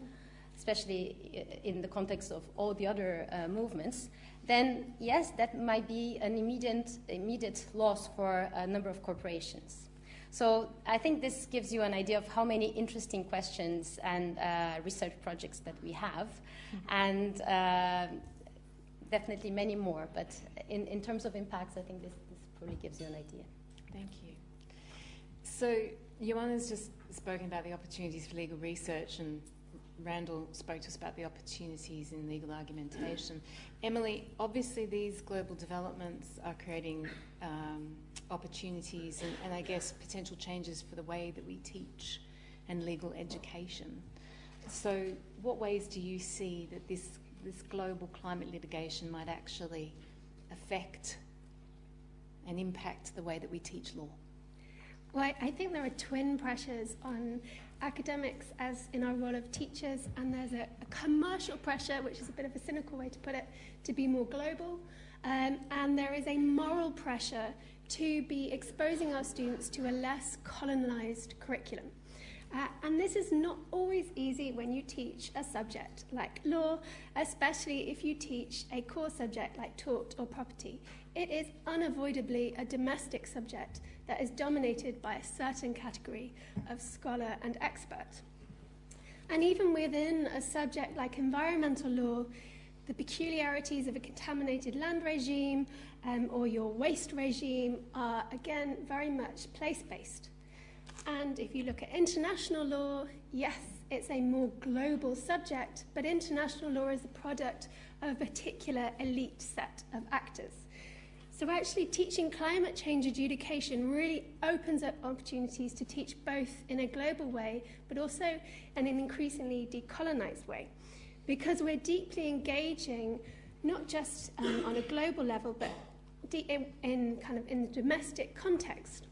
especially in the context of all the other uh, movements, then yes, that might be an immediate, immediate loss for a number of corporations. So I think this gives you an idea of how many interesting questions and uh, research projects that we have, mm-hmm. and uh, definitely many more. But in, in terms of impacts, I think this probably gives you an idea. Thank you. So Joana's just spoken about the opportunities for legal research and Randall spoke to us about the opportunities in legal argumentation. Emily, obviously these global developments are creating um, opportunities and, and I guess potential changes for the way that we teach and legal education. So, what ways do you see that this, this global climate litigation might actually affect and impact the way that we teach law? Well, I think there are twin pressures on academics as in our role of teachers, and there's a, a commercial pressure, which is a bit of a cynical way to put it, to be more global. Um, and there is a moral pressure to be exposing our students to a less colonized curriculum. Uh, and this is not always easy when you teach a subject like law, especially if you teach a core subject like tort or property. It is unavoidably a domestic subject that is dominated by a certain category of scholar and expert. And even within a subject like environmental law, the peculiarities of a contaminated land regime um, or your waste regime are, again, very much place based. And if you look at international law, yes, it's a more global subject, but international law is a product of a particular elite set of actors. So, actually, teaching climate change adjudication really opens up opportunities to teach both in a global way, but also in an increasingly decolonized way. Because we're deeply engaging not just um, on a global level, but in, in kind of in the domestic context,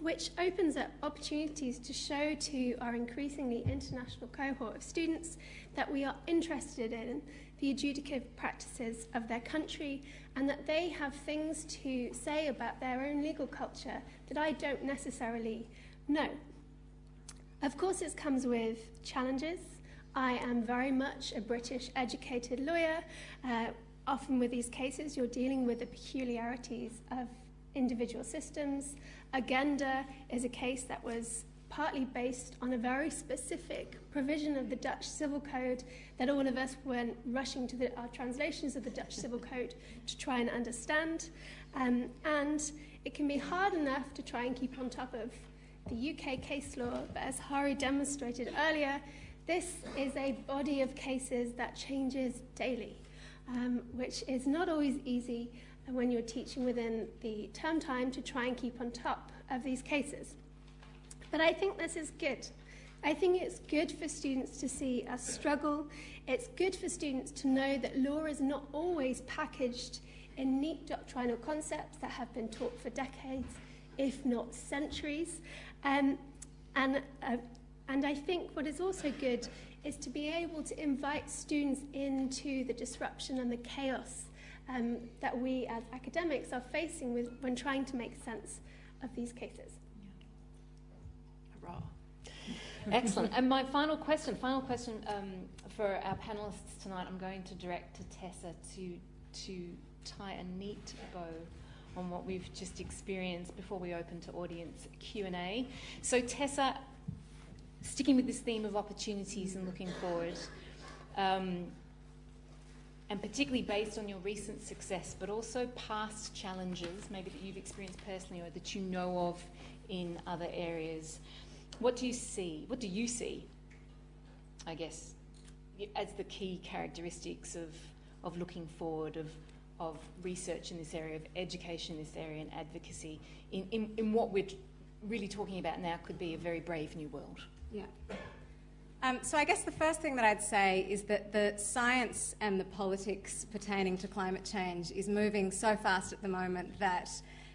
which opens up opportunities to show to our increasingly international cohort of students that we are interested in the adjudicative practices of their country and that they have things to say about their own legal culture that I don't necessarily know. Of course, it comes with challenges. I am very much a British educated lawyer. Uh, often with these cases, you're dealing with the peculiarities of individual systems. Urgenda is a case that was partly based on a very specific provision of the Dutch Civil Code that all of us went rushing to the, our translations of the Dutch Civil Code to try and understand. Um, and it can be hard enough to try and keep on top of the UK case law, but as Hari demonstrated earlier, this is a body of cases that changes daily, um, which is not always easy when you're teaching within the term time to try and keep on top of these cases. But I think this is good. I think it's good for students to see us struggle. It's good for students to know that law is not always packaged in neat doctrinal concepts that have been taught for decades, if not centuries. Um, and, uh, and I think what is also good is to be able to invite students into the disruption and the chaos um, that we as academics are facing with, when trying to make sense of these cases. Excellent. And my final question, final question um, for our panelists tonight, I'm going to direct to Tessa to, to tie a neat bow on what we've just experienced before we open to audience Q&A. So Tessa, sticking with this theme of opportunities and looking forward, um, and particularly based on your recent success, but also past challenges, maybe that you've experienced personally or that you know of in other areas. What do you see? What do you see, I guess, as the key characteristics of, of looking forward, of, of research in this area, of education in this area, and advocacy in, in, in what we're really talking about now could be a very brave new world? Yeah. Um, so, I guess the first thing that I'd say is that the science and the politics pertaining to climate change is moving so fast at the moment that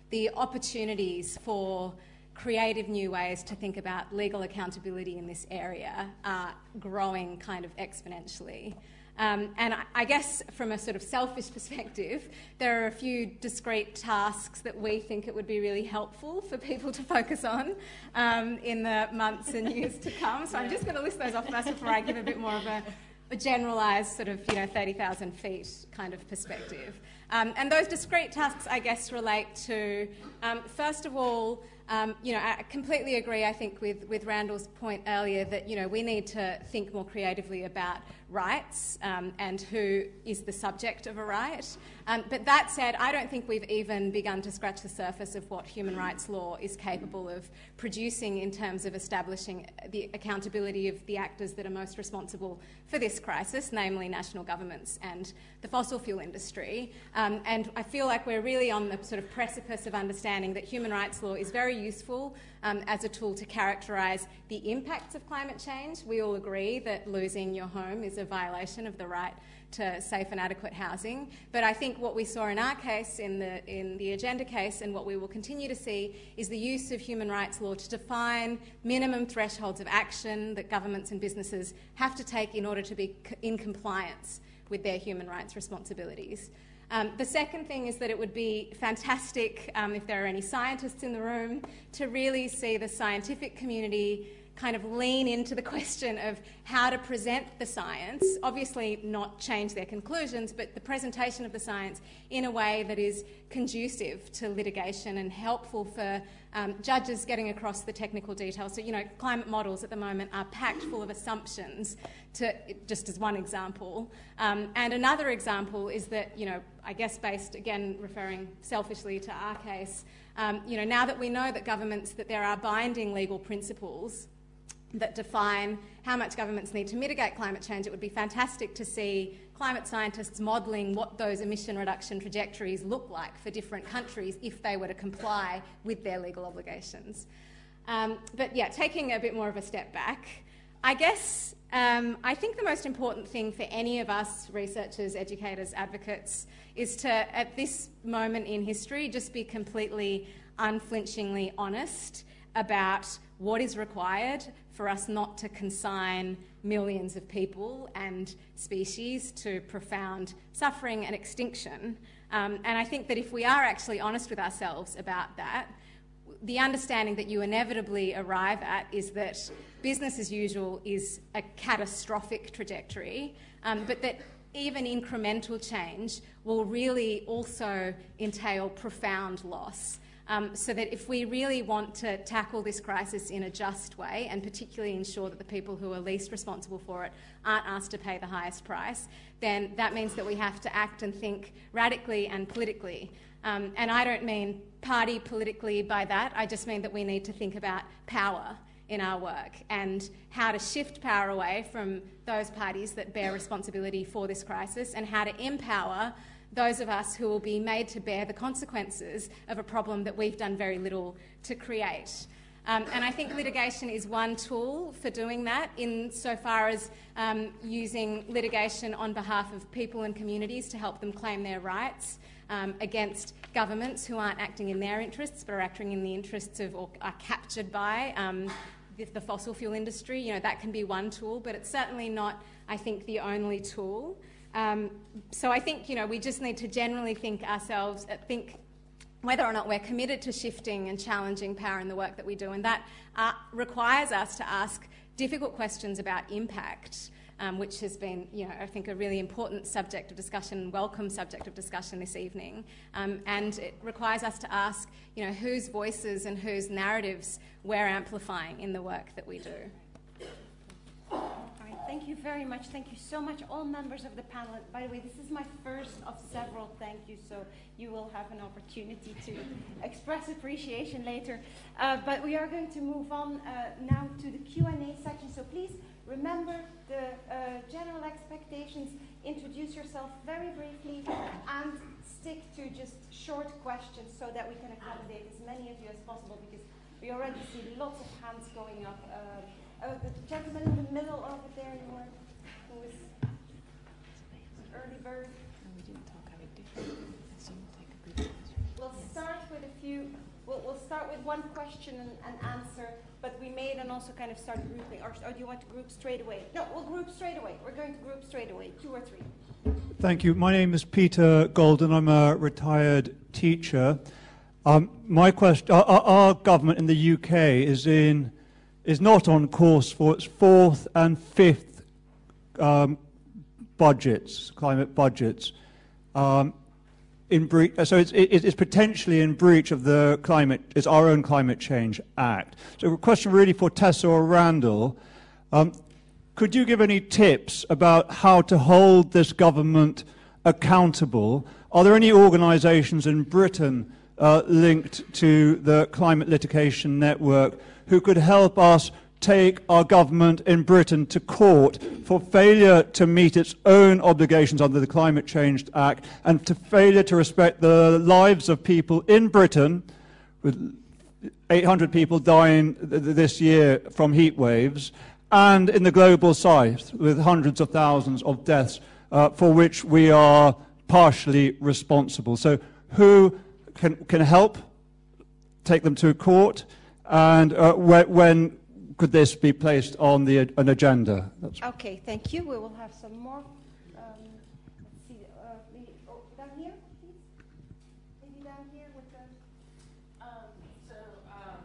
the opportunities for creative new ways to think about legal accountability in this area are growing kind of exponentially. Um, and I, I, guess from a sort of selfish perspective, there are a few discrete tasks that we think it would be really helpful for people to focus on um, in the months and years to come. So I'm just going to list those off first before I give a bit more of a, a generalised sort of, you know, 30,000 feet kind of perspective. Um, and those discrete tasks, I guess, relate to, um, first of all, um, you know, I completely agree, I think, with, with Randall's point earlier that, you know, we need to think more creatively about rights um, and who is the subject of a right. Um, but that said, I don't think we've even begun to scratch the surface of what human rights law is capable of producing in terms of establishing the accountability of the actors that are most responsible for this crisis, namely national governments and the fossil fuel industry. Um, and I feel like we're really on the sort of precipice of understanding that human rights law is very useful um, as a tool to characterise the impacts of climate change. We all agree that losing your home is a violation of the right to safe and adequate housing. But I think what we saw in our case, in the, in the Urgenda case, and what we will continue to see is the use of human rights law to define minimum thresholds of action that governments and businesses have to take in order to be in compliance with their human rights responsibilities. Um, the second thing is that it would be fantastic um, if there are any scientists in the room to really see the scientific community kind of lean into the question of how to present the science, obviously not change their conclusions, but the presentation of the science in a way that is conducive to litigation and helpful for um, judges getting across the technical details. So, you know, climate models at the moment are packed full of assumptions, to, just as one example. Um, and another example is that, you know, I guess based, again, referring selfishly to our case, um, you know, now that we know that governments, that there are binding legal principles that define how much governments need to mitigate climate change, it would be fantastic to see climate scientists modelling what those emission reduction trajectories look like for different countries if they were to comply with their legal obligations. Um, but yeah, taking a bit more of a step back, I guess um, I think the most important thing for any of us researchers, educators, advocates is to, at this moment in history, just be completely unflinchingly honest about what is required for us not to consign millions of people and species to profound suffering and extinction. Um, and I think that if we are actually honest with ourselves about that, the understanding that you inevitably arrive at is that business as usual is a catastrophic trajectory, um, but that even incremental change will really also entail profound loss. Um, so that if we really want to tackle this crisis in a just way and particularly ensure that the people who are least responsible for it aren't asked to pay the highest price, then that means that we have to act and think radically and politically. Um, and I don't mean party politically by that, I just mean that we need to think about power in our work and how to shift power away from those parties that bear responsibility for this crisis and how to empower those of us who will be made to bear the consequences of a problem that we've done very little to create. Um, and I think litigation is one tool for doing that, insofar as um, using litigation on behalf of people and communities to help them claim their rights um, against governments who aren't acting in their interests but are acting in the interests of or are captured by um, the, the, fossil fuel industry. You know, that can be one tool, but it's certainly not, I think, the only tool. Um, so I think, you know, we just need to generally think ourselves, uh, think whether or not we're committed to shifting and challenging power in the work that we do. And that uh, requires us to ask difficult questions about impact um, which has been, you know, I think a really important subject of discussion, welcome subject of discussion this evening. Um, and it requires us to ask, you know, whose voices and whose narratives we're amplifying in the work that we do. Thank you very much. Thank you so much, all members of the panel. By the way, this is my first of several thank yous, so you will have an opportunity to express appreciation later. Uh, but we are going to move on uh, now to the Q&A section, so please Remember the uh, general expectations, introduce yourself very briefly, and stick to just short questions so that we can accommodate as many of you as possible because we already see lots of hands going up. Uh, oh, the gentleman in the middle over there, who, were, who was early bird. No, we didn't talk how we did. We'll start with a few, we'll, we'll start with one question and, and answer but we may then also kind of start grouping. Or, or do you want to group straight away? No, we'll group straight away. We're going to group straight away, two or three. Thank you. My name is Peter Golden. I'm a retired teacher. Um, my question: our, our, government in the UK is in is not on course for its fourth and fifth um, budgets, climate budgets. Um, breach, so it's, it's potentially in breach of the climate, it's our own climate change act. So a question really for Tessa or Randall. Um, could you give any tips about how to hold this government accountable? Are there any organisations in Britain uh, linked to the Climate Litigation Network who could help us take our government in Britain to court for failure to meet its own obligations under the Climate Change Act and to failure to respect the lives of people in Britain, with 800 people dying this year from heat waves, and in the global south, with hundreds of thousands of deaths uh, for which we are partially responsible. So, who can, can help take them to court? And uh, when could this be placed on the, an agenda? That's okay, thank you. We will have some more. Um, let's see, uh, oh, down here, please. Maybe down here with the. Um, so, um,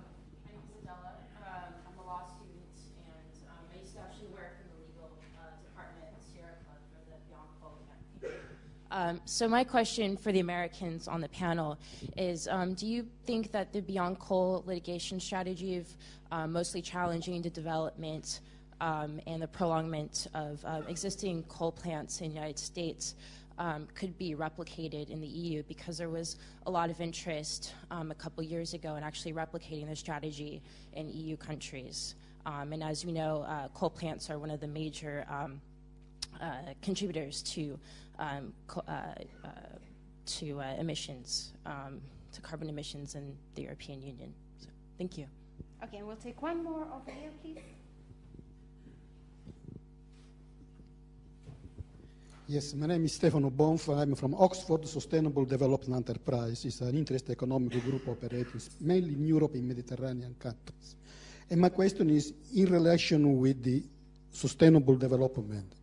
my name is Adela. Um, I'm a law student, and um, I used to actually work in the legal uh, department at Sierra Club for the Beyond Coal campaign. Um, so my question for the Americans on the panel is, um, do you think that the Beyond Coal litigation strategy of um, mostly challenging the development um, and the prolongment of uh, existing coal plants in the United States um, could be replicated in the EU because there was a lot of interest um, a couple years ago in actually replicating the strategy in EU countries. Um, and as we know, uh, coal plants are one of the major um, uh, contributors to um, co- uh, uh, to uh, emissions, um, to carbon emissions in the European Union. So, thank you. Okay, we'll take one more over here, please. Yes, my name is Stefano Bonfa. I'm from Oxford Sustainable Development Enterprise. It's an interest economic group operating mainly in Europe and Mediterranean countries. And my question is in relation with the sustainable development.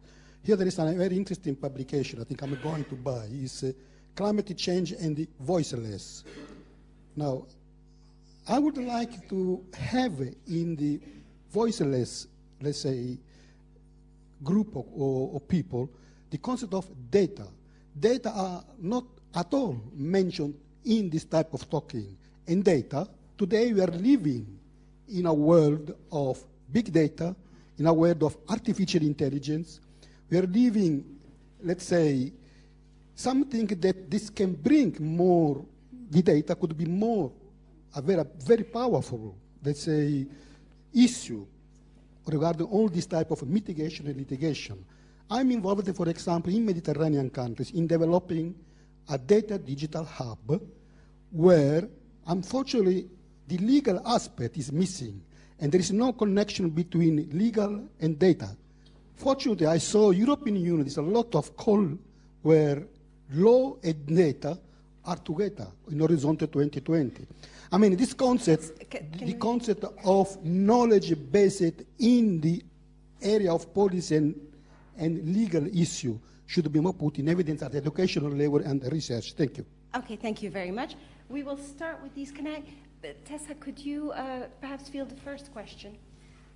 Here there is a very interesting publication I think I'm going to buy. It's uh, Climate Change and the Voiceless. Now, I would like to have in the voiceless, let's say, group of, of people the concept of data. Data are not at all mentioned in this type of talking. And data, today we are living in a world of big data, in a world of artificial intelligence. We are living, let's say, something that this can bring more, the data could be more, a very, very powerful, let's say, issue regarding all this type of mitigation and litigation. I'm involved, for example, in Mediterranean countries in developing a data digital hub where, unfortunately, the legal aspect is missing and there is no connection between legal and data. Fortunately, I saw European Union, there's a lot of call where law and data are together in Horizon 2020. I mean, this concept, Can- can the we- concept of knowledge based in the area of policy and, and legal issue should be more put in evidence at educational level and research. Thank you. Okay, thank you very much. We will start with these. Can I, Tessa, could you uh, perhaps field the first question?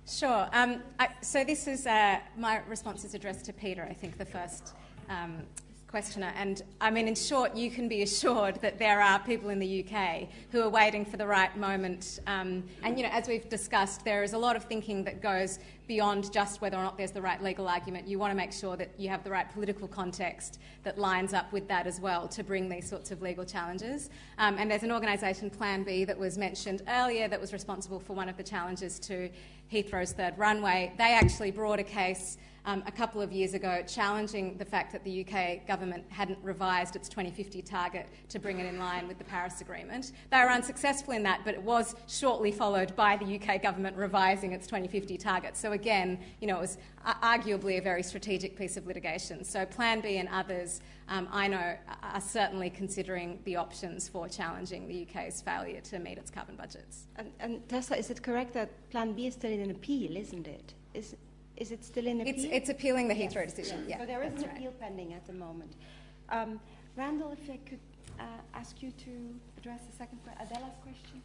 Sure. Um, I, so this is uh, my response is addressed to Peter. I think the first um, questioner, and I mean, in short, you can be assured that there are people in the UK who are waiting for the right moment. Um, and you know, as we've discussed, there is a lot of thinking that goes beyond just whether or not there's the right legal argument. You want to make sure that you have the right political context that lines up with that as well to bring these sorts of legal challenges. Um, and there's an organisation, Plan B, that was mentioned earlier that was responsible for one of the challenges to Heathrow's third runway. They actually brought a case um, a couple of years ago challenging the fact that the UK government hadn't revised its 2050 target to bring it in line with the Paris Agreement. They were unsuccessful in that, but it was shortly followed by the UK government revising its 2050 target. So again, you know, it was arguably a very strategic piece of litigation. So Plan B and others, um, I know, are certainly considering the options for challenging the UK's failure to meet its carbon budgets. And, and Tessa, is it correct that Plan B is still in an appeal, isn't it? Is, is it still in appeal? It's, it's appealing the Heathrow decision. Yeah, so there is that's an right. appeal pending at the moment. Um, Randall, if I could uh, ask you to address the second question, Adela's question.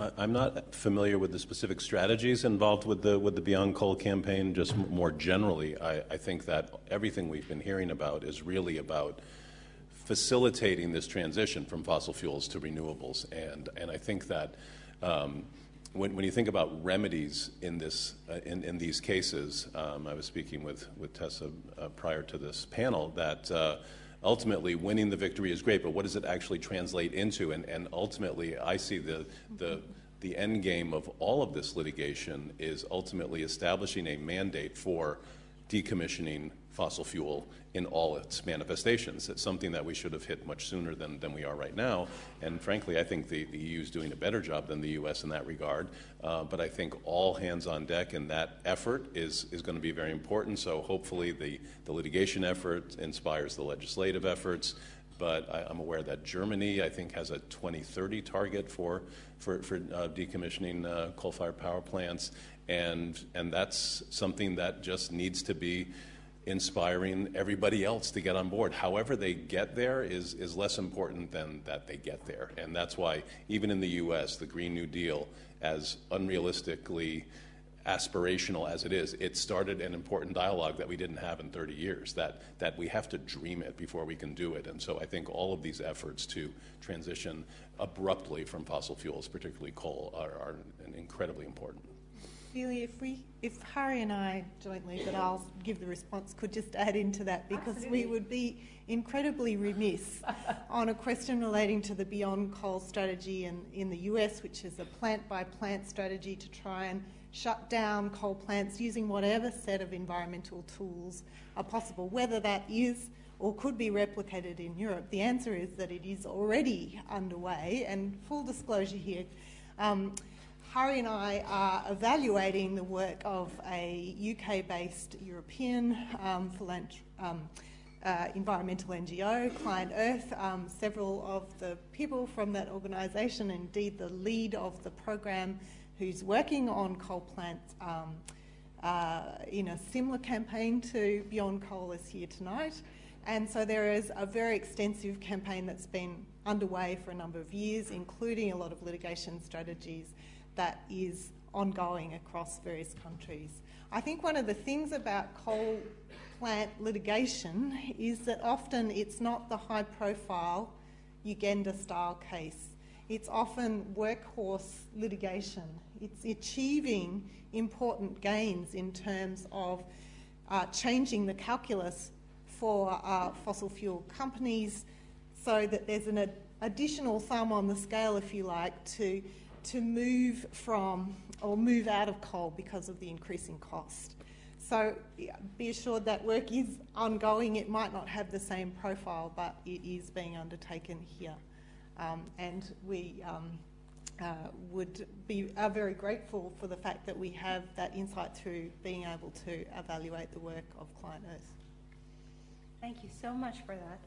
I- I'm not familiar with the specific strategies involved with the with the Beyond Coal campaign. Just more generally, I, I think that everything we've been hearing about is really about facilitating this transition from fossil fuels to renewables. And and I think that. Um, when, when you think about remedies in, this, uh, in, in these cases, um, I was speaking with, with Tessa uh, prior to this panel, that uh, ultimately winning the victory is great, but what does it actually translate into? And, and ultimately, I see the, the, the end game of all of this litigation is ultimately establishing a mandate for decommissioning fossil fuel in all its manifestations. It's something that we should have hit much sooner than, than we are right now. And frankly, I think the, the EU is doing a better job than the US in that regard. Uh, but I think all hands on deck in that effort is, is going to be very important. So hopefully the, the litigation effort inspires the legislative efforts. But I, I'm aware that Germany, I think, has a 2030 target for, for, for uh, decommissioning uh, coal fired power plants. And, and that's something that just needs to be inspiring everybody else to get on board. However, they get there is, is less important than that they get there. And that's why, even in the US, the Green New Deal, as unrealistically aspirational as it is, it started an important dialogue that we didn't have in 30 years, that, that we have to dream it before we can do it. And so I think all of these efforts to transition abruptly from fossil fuels, particularly coal, are, are incredibly important. Celia, if we, if Hari and I jointly, but I'll give the response, could just add into that because we would be incredibly remiss on a question relating to the Beyond Coal strategy in, in the US, which is a plant by plant strategy to try and shut down coal plants using whatever set of environmental tools are possible. Whether that is or could be replicated in Europe, the answer is that it is already underway. And full disclosure here, um, Hari and I are evaluating the work of a UK based European um. Um, uh, environmental NGO, ClientEarth. Um, several of the people from that organisation, indeed the lead of the program who's working on coal plants um, uh, in a similar campaign to Beyond Coal, is here tonight. And so there is a very extensive campaign that's been underway for a number of years, including a lot of litigation strategies that is ongoing across various countries. I think one of the things about coal plant litigation is that often it's not the high profile Urgenda style case. It's often workhorse litigation. It's achieving important gains in terms of uh, changing the calculus for uh, fossil fuel companies so that there's an ad- additional thumb on the scale, if you like, to, to move from or move out of coal because of the increasing cost. So be assured that work is ongoing. It might not have the same profile, but it is being undertaken here. Um, and we um, uh, would be are very grateful for the fact that we have that insight through being able to evaluate the work of Client Earth. Thank you so much for that.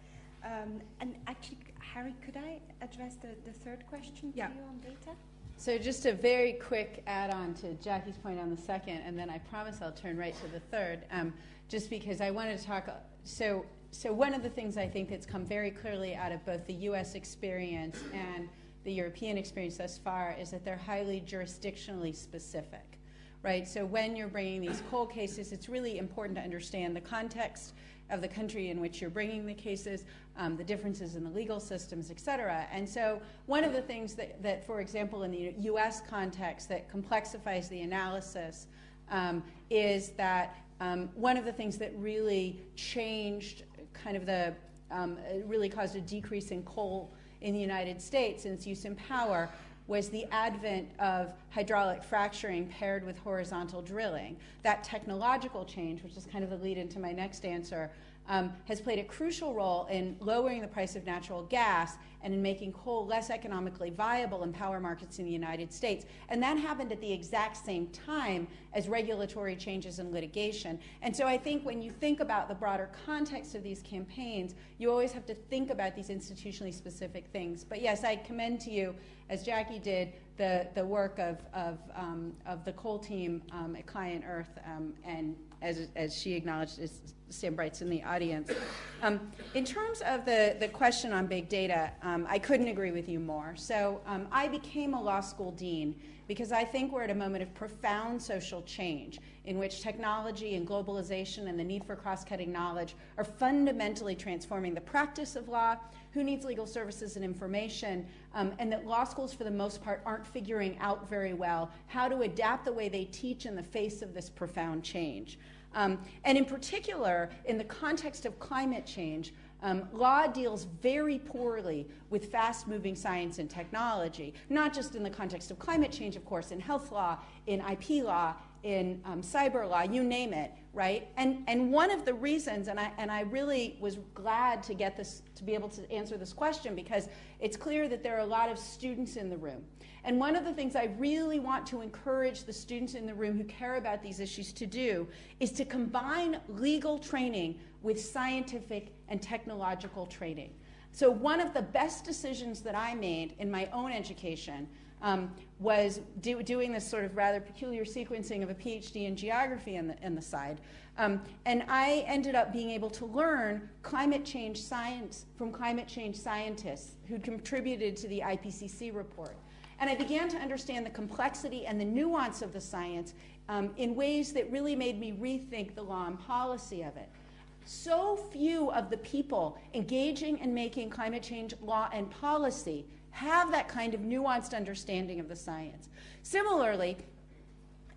Um, and actually, Hari, could I address the, the third question yeah. to you on data? So just a very quick add-on to Jackie's point on the second, and then I promise I'll turn right to the third, um, just because I wanted to talk. So, so one of the things I think that's come very clearly out of both the U.S. experience and the European experience thus far is that they're highly jurisdictionally specific, right? So when you're bringing these coal cases, it's really important to understand the context of the country in which you're bringing the cases, um, the differences in the legal systems, et cetera. And so, one of the things that, that for example, in the US context, that complexifies the analysis um, is that um, one of the things that really changed kind of the, um, really caused a decrease in coal in the United States its use in power was the advent of hydraulic fracturing paired with horizontal drilling. That technological change, which is kind of the lead into my next answer, um, has played a crucial role in lowering the price of natural gas and in making coal less economically viable in power markets in the United States. And that happened at the exact same time as regulatory changes and litigation. And so I think when you think about the broader context of these campaigns, you always have to think about these institutionally specific things. But yes, I commend to you, as Jackie did, the, the work of, of, um, of the coal team um, at ClientEarth um, and as, as she acknowledged, is Sam Bright's in the audience. Um, in terms of the, the question on big data, um, I couldn't agree with you more. So um, I became a law school dean because I think we're at a moment of profound social change in which technology and globalization and the need for cross cutting knowledge are fundamentally transforming the practice of law, who needs legal services and information, um, and that law schools, for the most part, aren't figuring out very well how to adapt the way they teach in the face of this profound change. Um, and in particular, in the context of climate change, um, law deals very poorly with fast moving science and technology, not just in the context of climate change, of course, in health law, in IP law, in um, cyber law, you name it, right? And, and one of the reasons, and I, and I really was glad to get this, to be able to answer this question because it's clear that there are a lot of students in the room. And one of the things I really want to encourage the students in the room who care about these issues to do is to combine legal training with scientific and technological training. So, one of the best decisions that I made in my own education um, was do, doing this sort of rather peculiar sequencing of a PhD in geography in the, the side. Um, and I ended up being able to learn climate change science from climate change scientists who contributed to the IPCC report. And I began to understand the complexity and the nuance of the science um, in ways that really made me rethink the law and policy of it. So few of the people engaging in making climate change law and policy have that kind of nuanced understanding of the science. Similarly,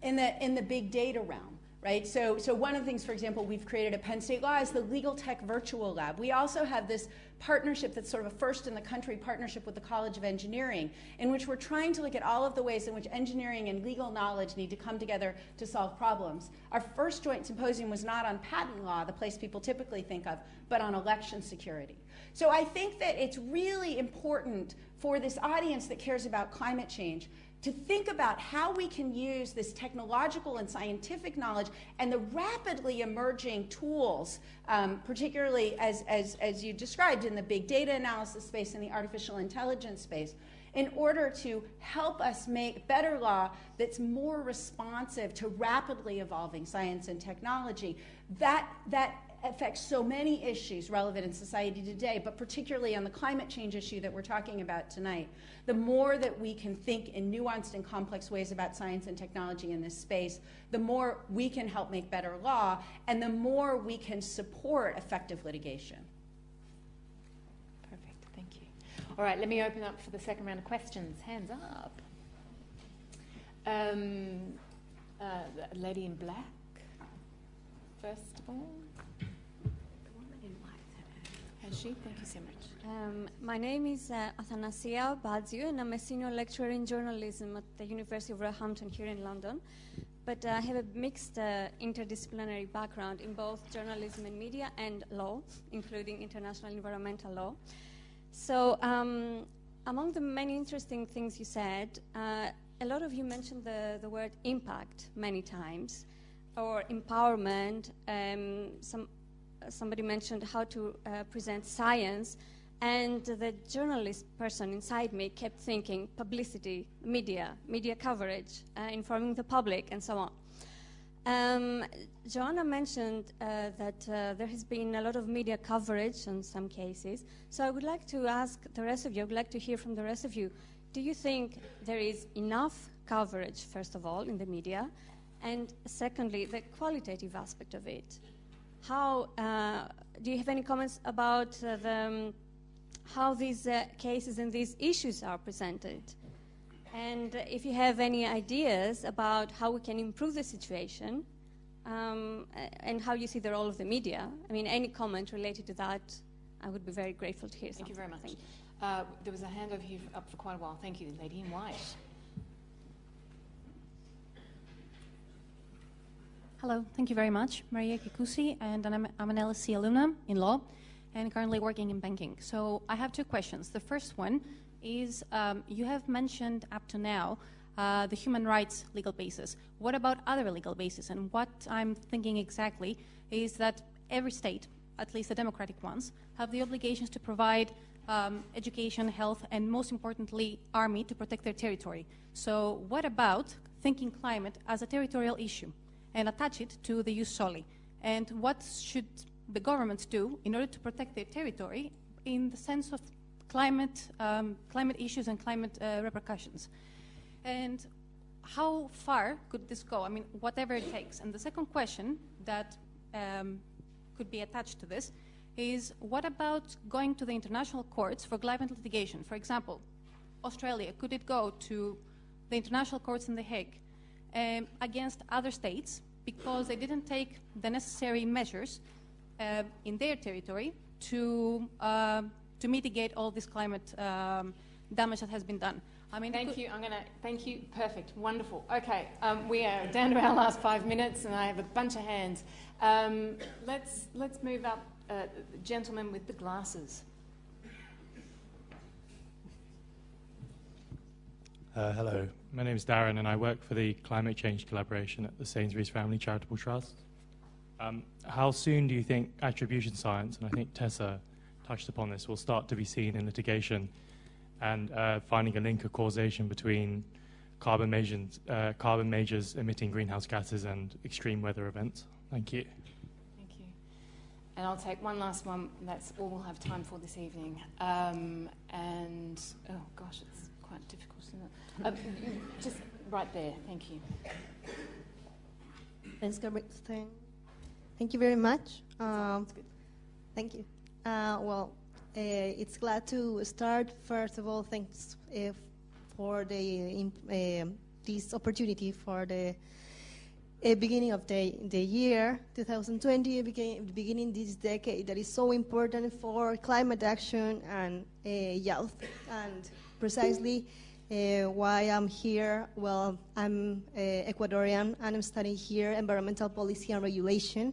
in the, in the big data realm, right? So, so one of the things, for example, we've created at Penn State Law is the Legal Tech Virtual Lab. We also have this partnership that's sort of a first in the country partnership with the College of Engineering, in which we're trying to look at all of the ways in which engineering and legal knowledge need to come together to solve problems. Our first joint symposium was not on patent law, the place people typically think of, but on election security. So I think that it's really important for this audience that cares about climate change to think about how we can use this technological and scientific knowledge and the rapidly emerging tools, um, particularly as, as, as you described in the big data analysis space and the artificial intelligence space, in order to help us make better law that's more responsive to rapidly evolving science and technology. That, that affects so many issues relevant in society today, but particularly on the climate change issue that we're talking about tonight. The more that we can think in nuanced and complex ways about science and technology in this space, the more we can help make better law, and the more we can support effective litigation. Perfect, thank you. All right, let me open up for the second round of questions. Hands up. Um, uh, lady in black, first of all. Thank you so much. Um, my name is uh, Athanasia Badziou, and I'm a senior lecturer in journalism at the University of Roehampton here in London. But uh, I have a mixed uh, interdisciplinary background in both journalism and media and law, including international environmental law. So, um, among the many interesting things you said, uh, a lot of you mentioned the, the word impact many times, or empowerment. Um, some somebody mentioned how to uh, present science, and the journalist person inside me kept thinking publicity, media, media coverage, uh, informing the public, and so on. Um, Joana mentioned uh, that uh, there has been a lot of media coverage in some cases. So I would like to ask the rest of you, I would like to hear from the rest of you. Do you think there is enough coverage, first of all, in the media? And secondly, the qualitative aspect of it. How uh, do you have any comments about uh, the, um, how these uh, cases and these issues are presented? And if you have any ideas about how we can improve the situation um, and how you see the role of the media, I mean, any comment related to that, I would be very grateful to hear. Thank you very much. You. Uh, there was a hand over here up for quite a while. Thank you, lady in white. Hello, thank you very much. Maria Kikusi, and I'm, I'm an LSE alumna in law and currently working in banking. So I have two questions. The first one is um, you have mentioned up to now uh, the human rights legal basis. What about other legal bases? And what I'm thinking exactly is that every state, at least the democratic ones, have the obligations to provide um, education, health, and most importantly, army to protect their territory. So, what about thinking climate as a territorial issue? And attach it to the use solely. And what should the governments do in order to protect their territory in the sense of climate, um, climate issues and climate uh, repercussions? And how far could this go? I mean, whatever it takes. And the second question that um, could be attached to this is what about going to the international courts for climate litigation? For example, Australia, could it go to the international courts in The Hague um, against other states because they didn't take the necessary measures uh, in their territory to, uh, to mitigate all this climate um, damage that has been done. I mean, thank you. I'm going to thank you. Perfect. Wonderful. Okay, um, we are down to our last five minutes, and I have a bunch of hands. Um, let's let's move up. Uh, gentleman with the glasses. Uh, hello, my name is Darren, and I work for the Climate Change Collaboration at the Sainsbury's Family Charitable Trust. Um, how soon do you think attribution science, and I think Tessa touched upon this, will start to be seen in litigation and uh, finding a link of causation between carbon majors, uh, carbon majors emitting greenhouse gases and extreme weather events? Thank you. Thank you. And I'll take one last one. That's all we'll have time for this evening. Um, and, oh gosh, it's quite difficult, Uh, just right there, thank you. Thanks, Thank you very much. Um, thank you. Uh, well, uh, it's glad to start. First of all, thanks uh, for the uh, this opportunity for the a beginning of the, the year 2020, beginning, beginning this decade that is so important for climate action and uh, health. And precisely uh, why I'm here, well, I'm uh, Ecuadorian and I'm studying here environmental policy and regulation.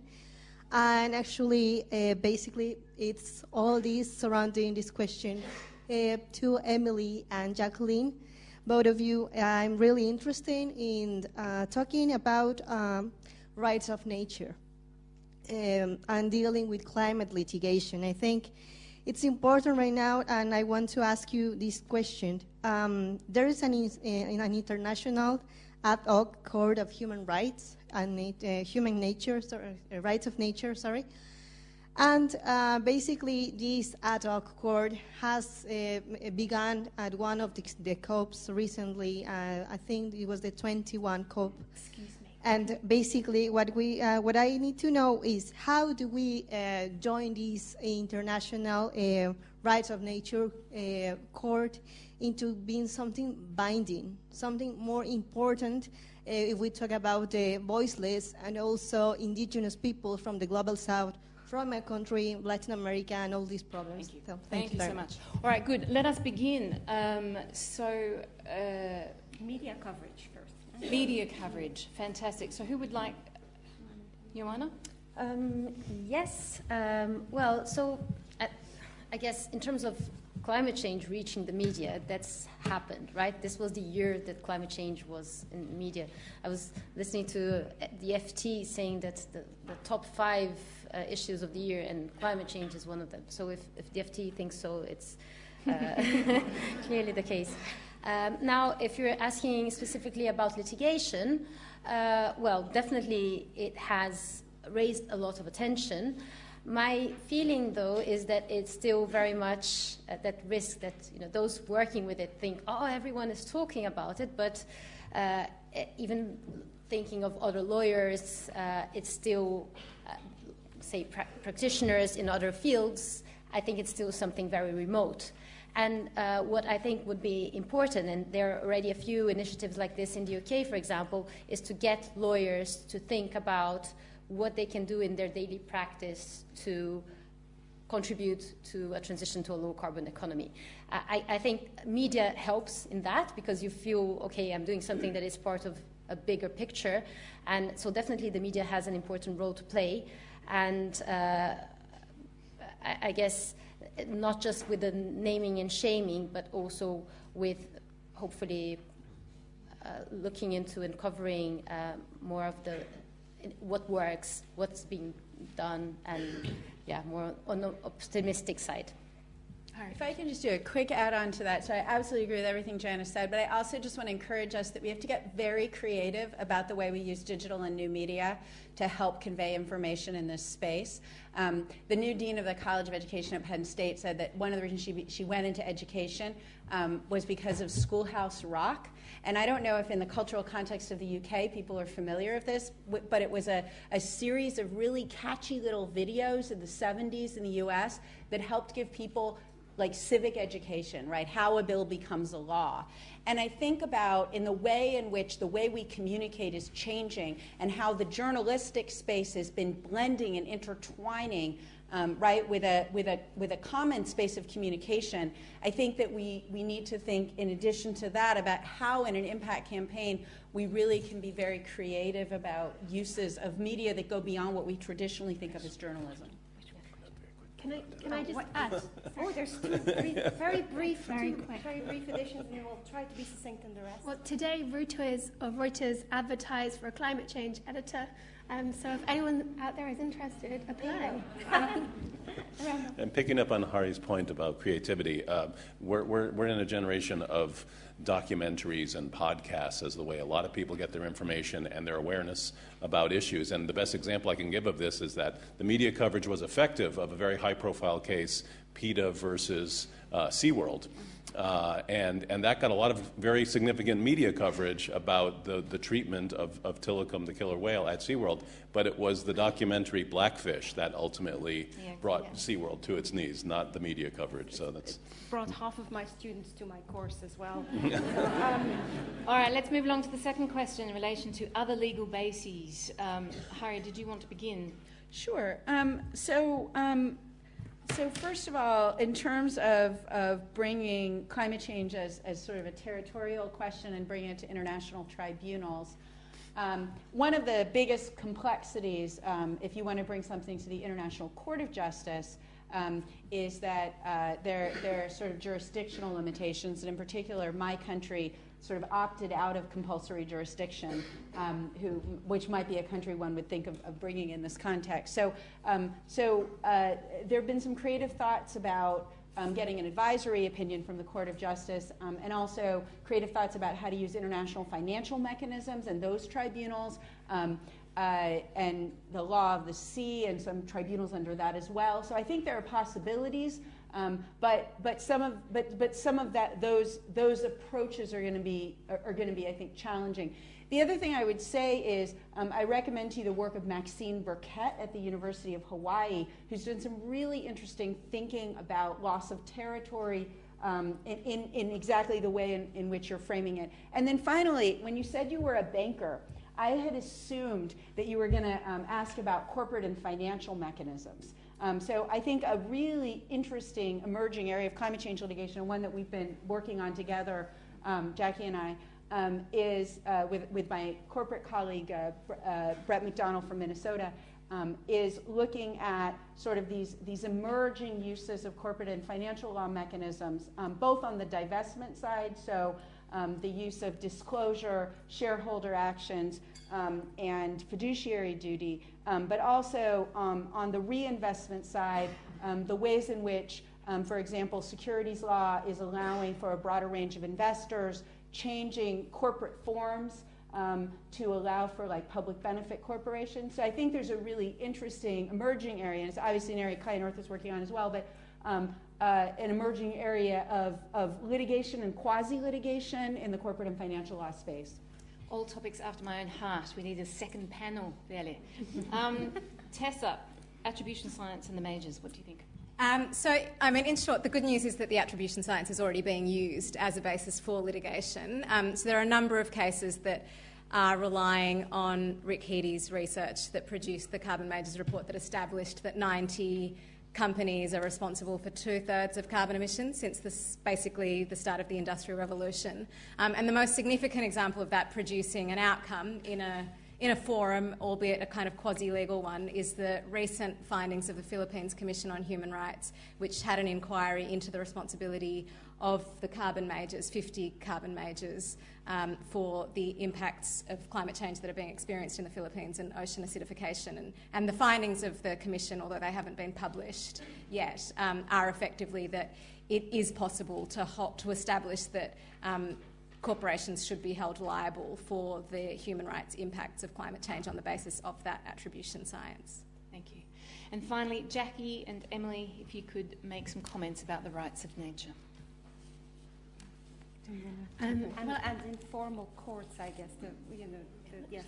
And actually, uh, basically, it's all this surrounding this question uh, to Emily and Jaqueline both of you. I'm really interested in uh, talking about um, rights of nature um, and dealing with climate litigation. I think it's important right now, and I want to ask you this question. Um, there is an, an, international ad hoc court of human rights and uh, human nature, sorry, uh, rights of nature, sorry, and uh, basically, this ad hoc court has begun at one of the, the COPs recently. Uh, I think it was the 21 COP. Excuse. And basically, what we, uh, what I need to know is how do we uh, join this international uh, rights of nature court into being something binding, something more important if we talk about the voiceless and also indigenous people from the global south from my country, Latin America, and all these problems. Thank you. So, thank, thank you, you so much. All right, good. Let us begin. Um, so, uh, media coverage. Media coverage, fantastic. So, who would like? Joana? Um, yes. Um, well, so uh, I guess in terms of climate change reaching the media, that's happened, right? This was the year that climate change was in the media. I was listening to the FT saying that the, the top five uh, issues of the year, and climate change is one of them. So if, if the FT thinks so, it's uh, clearly the case. Um, now, if you're asking specifically about litigation, uh, well, definitely it has raised a lot of attention. My feeling, though, is that it's still very much at that risk that you know those working with it think, oh, everyone is talking about it, but uh, even thinking of other lawyers, uh, it's still say, pra- practitioners in other fields, I think it's still something very remote. And uh, what I think would be important, and there are already a few initiatives like this in the UK, for example, is to get lawyers to think about what they can do in their daily practice to contribute to a transition to a low carbon economy. I, I, think media helps in that because you feel, okay, I'm doing something that is part of a bigger picture. And so, definitely, the media has an important role to play and uh, I, I, guess not just with the naming and shaming, but also with hopefully uh, looking into and covering uh, more of the what works, what's being done, and yeah, more on the optimistic side. If I can just do a quick add on to that. So I absolutely agree with everything Joana said, but I also just want to encourage us that we have to get very creative about the way we use digital and new media to help convey information in this space. Um, the new dean of the College of Education at Penn State said that one of the reasons she, she went into education um, was because of Schoolhouse Rock. And I don't know if, in the cultural context of the UK, people are familiar with this, but it was a, a series of really catchy little videos in the 70s in the US that helped give people like civic education, right? How a bill becomes a law. And I think about in the way in which the way we communicate is changing and how the journalistic space has been blending and intertwining. Um, right, with a, with, a, with a common space of communication, I think that we, we need to think, in addition to that, about how in an impact campaign we really can be very creative about uses of media that go beyond what we traditionally think of as journalism. Can I, can I just add? Oh, there's two brief, very brief, very two quick, very brief additions, and we'll try to be succinct in the rest. Well, today Reuters or Reuters advertised for a climate change editor. Um, so if anyone out there is interested, apply. and picking up on Hari's point about creativity, uh, we're, we're, we're in a generation of documentaries and podcasts as the way a lot of people get their information and their awareness about issues. And the best example I can give of this is that the media coverage was effective of a very high profile case, PETA versus uh, SeaWorld. Uh, and, and that got a lot of very significant media coverage about the, the treatment of, of Tilikum, the killer whale, at SeaWorld. But it was the documentary Blackfish that ultimately yeah, brought yeah. SeaWorld to its knees, not the media coverage. So that's brought half of my students to my course as well. um, all right, let's move along to the second question in relation to other legal bases. Um, Hari, did you want to begin? Sure. Um, so, um, so first of all, in terms of, of bringing climate change as, as sort of a territorial question and bringing it to international tribunals, um, one of the biggest complexities, um, if you want to bring something to the International Court of Justice, um, is that uh, there, there are sort of jurisdictional limitations, and in particular, my country sort of opted out of compulsory jurisdiction, um, who, which might be a country one would think of, of bringing in this context. So, um, so uh, there have been some creative thoughts about um, getting an advisory opinion from the Court of Justice, um, and also creative thoughts about how to use international financial mechanisms and those tribunals. Um, uh, and the law of the sea and some tribunals under that as well. So I think there are possibilities, um, but but some of but but some of that those those approaches are going to be are, are going to be I think challenging. The other thing I would say is um, I recommend to you the work of Maxine Burkett at the University of Hawaii, who's done some really interesting thinking about loss of territory. Um, in, in, in, exactly the way in, in which you're framing it. And then finally, when you said you were a banker, I had assumed that you were going to um, ask about corporate and financial mechanisms. Um, so I think a really interesting emerging area of climate change litigation, and one that we've been working on together, um, Jackie and I, um, is uh, with, with my corporate colleague uh, uh, Brett McDonnell from Minnesota, um, is looking at sort of these, these emerging uses of corporate and financial law mechanisms, um, both on the divestment side, so um, the use of disclosure, shareholder actions, and fiduciary duty, um, but also um, on the reinvestment side, um, the ways in which, um, for example, securities law is allowing for a broader range of investors, changing corporate forms. to allow for like public benefit corporations. So I think there's a really interesting emerging area, and it's obviously an area Kai North is working on as well, but um, uh, an emerging area of, of litigation and quasi litigation in the corporate and financial law space. All topics after my own heart. We need a second panel, really. Um, Tessa, attribution science and the majors, what do you think? Um, so, I mean, in short, the good news is that the attribution science is already being used as a basis for litigation. Um, so, there are a number of cases that are relying on Rick Heede's research that produced the Carbon Majors report that established that 90 companies are responsible for two thirds of carbon emissions since this, basically the start of the Industrial Revolution. Um, and the most significant example of that producing an outcome in a in a forum, albeit a kind of quasi legal one, is the recent findings of the Philippines Commission on Human Rights, which had an inquiry into the responsibility of the carbon majors, 50 carbon majors, um, for the impacts of climate change that are being experienced in the Philippines and ocean acidification. And, and the findings of the Commission, although they haven't been published yet, um, are effectively that it is possible to, to establish that um, corporations should be held liable for the human rights impacts of climate change on the basis of that attribution science. Thank you. And finally, Jackie and Emily, if you could make some comments about the rights of nature. Um, and, well, and, informal courts, I guess, the, you know, the, yes,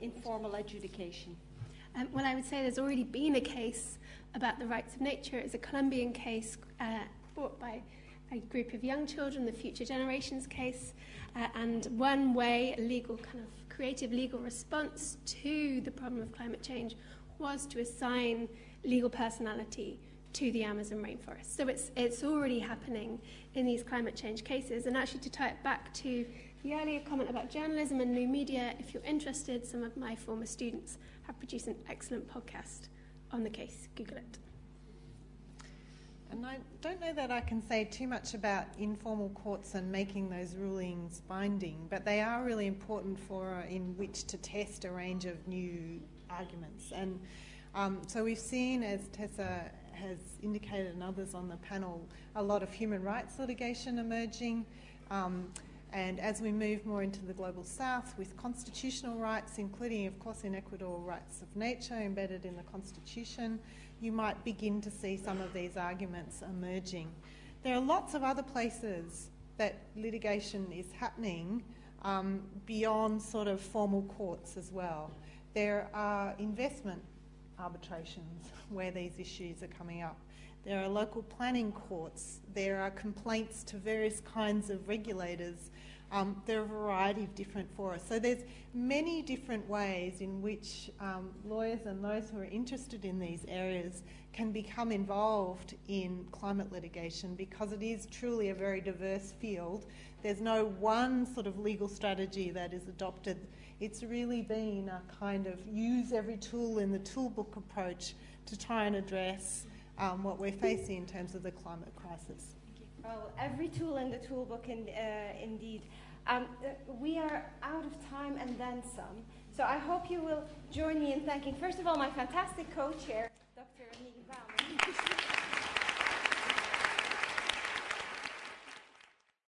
informal adjudication. Um, well, I would say there's already been a case about the rights of nature. It's a Colombian case uh, brought by a group of young children, the Future Generations case, uh, and one way, a legal kind of creative legal response to the problem of climate change was to assign legal personality to the Amazon rainforest. So it's, it's already happening in these climate change cases. And actually, to tie it back to the earlier comment about journalism and new media, if you're interested, some of my former students have produced an excellent podcast on the case. Google it. And I don't know that I can say too much about informal courts and making those rulings binding, but they are really important for uh, in which to test a range of new arguments. And um, so we've seen, as Tessa has indicated and others on the panel, a lot of human rights litigation emerging. Um, and as we move more into the global south with constitutional rights, including, of course, in Ecuador, rights of nature embedded in the constitution, you might begin to see some of these arguments emerging. There are lots of other places that litigation is happening um, beyond sort of formal courts as well. There are investment arbitrations where these issues are coming up. There are local planning courts. There are complaints to various kinds of regulators. Um, there are a variety of different fora. So there's many different ways in which um, lawyers and those who are interested in these areas can become involved in climate litigation because it is truly a very diverse field. There's no one sort of legal strategy that is adopted. It's really been a kind of use every tool in the toolbook approach to try and address um, what we're facing in terms of the climate crisis. Oh, every tool in the toolbook, in, uh, indeed. Um, uh, we are out of time and then some. So I hope you will join me in thanking, first of all, my fantastic co-chair, Dr. Amir Bowman.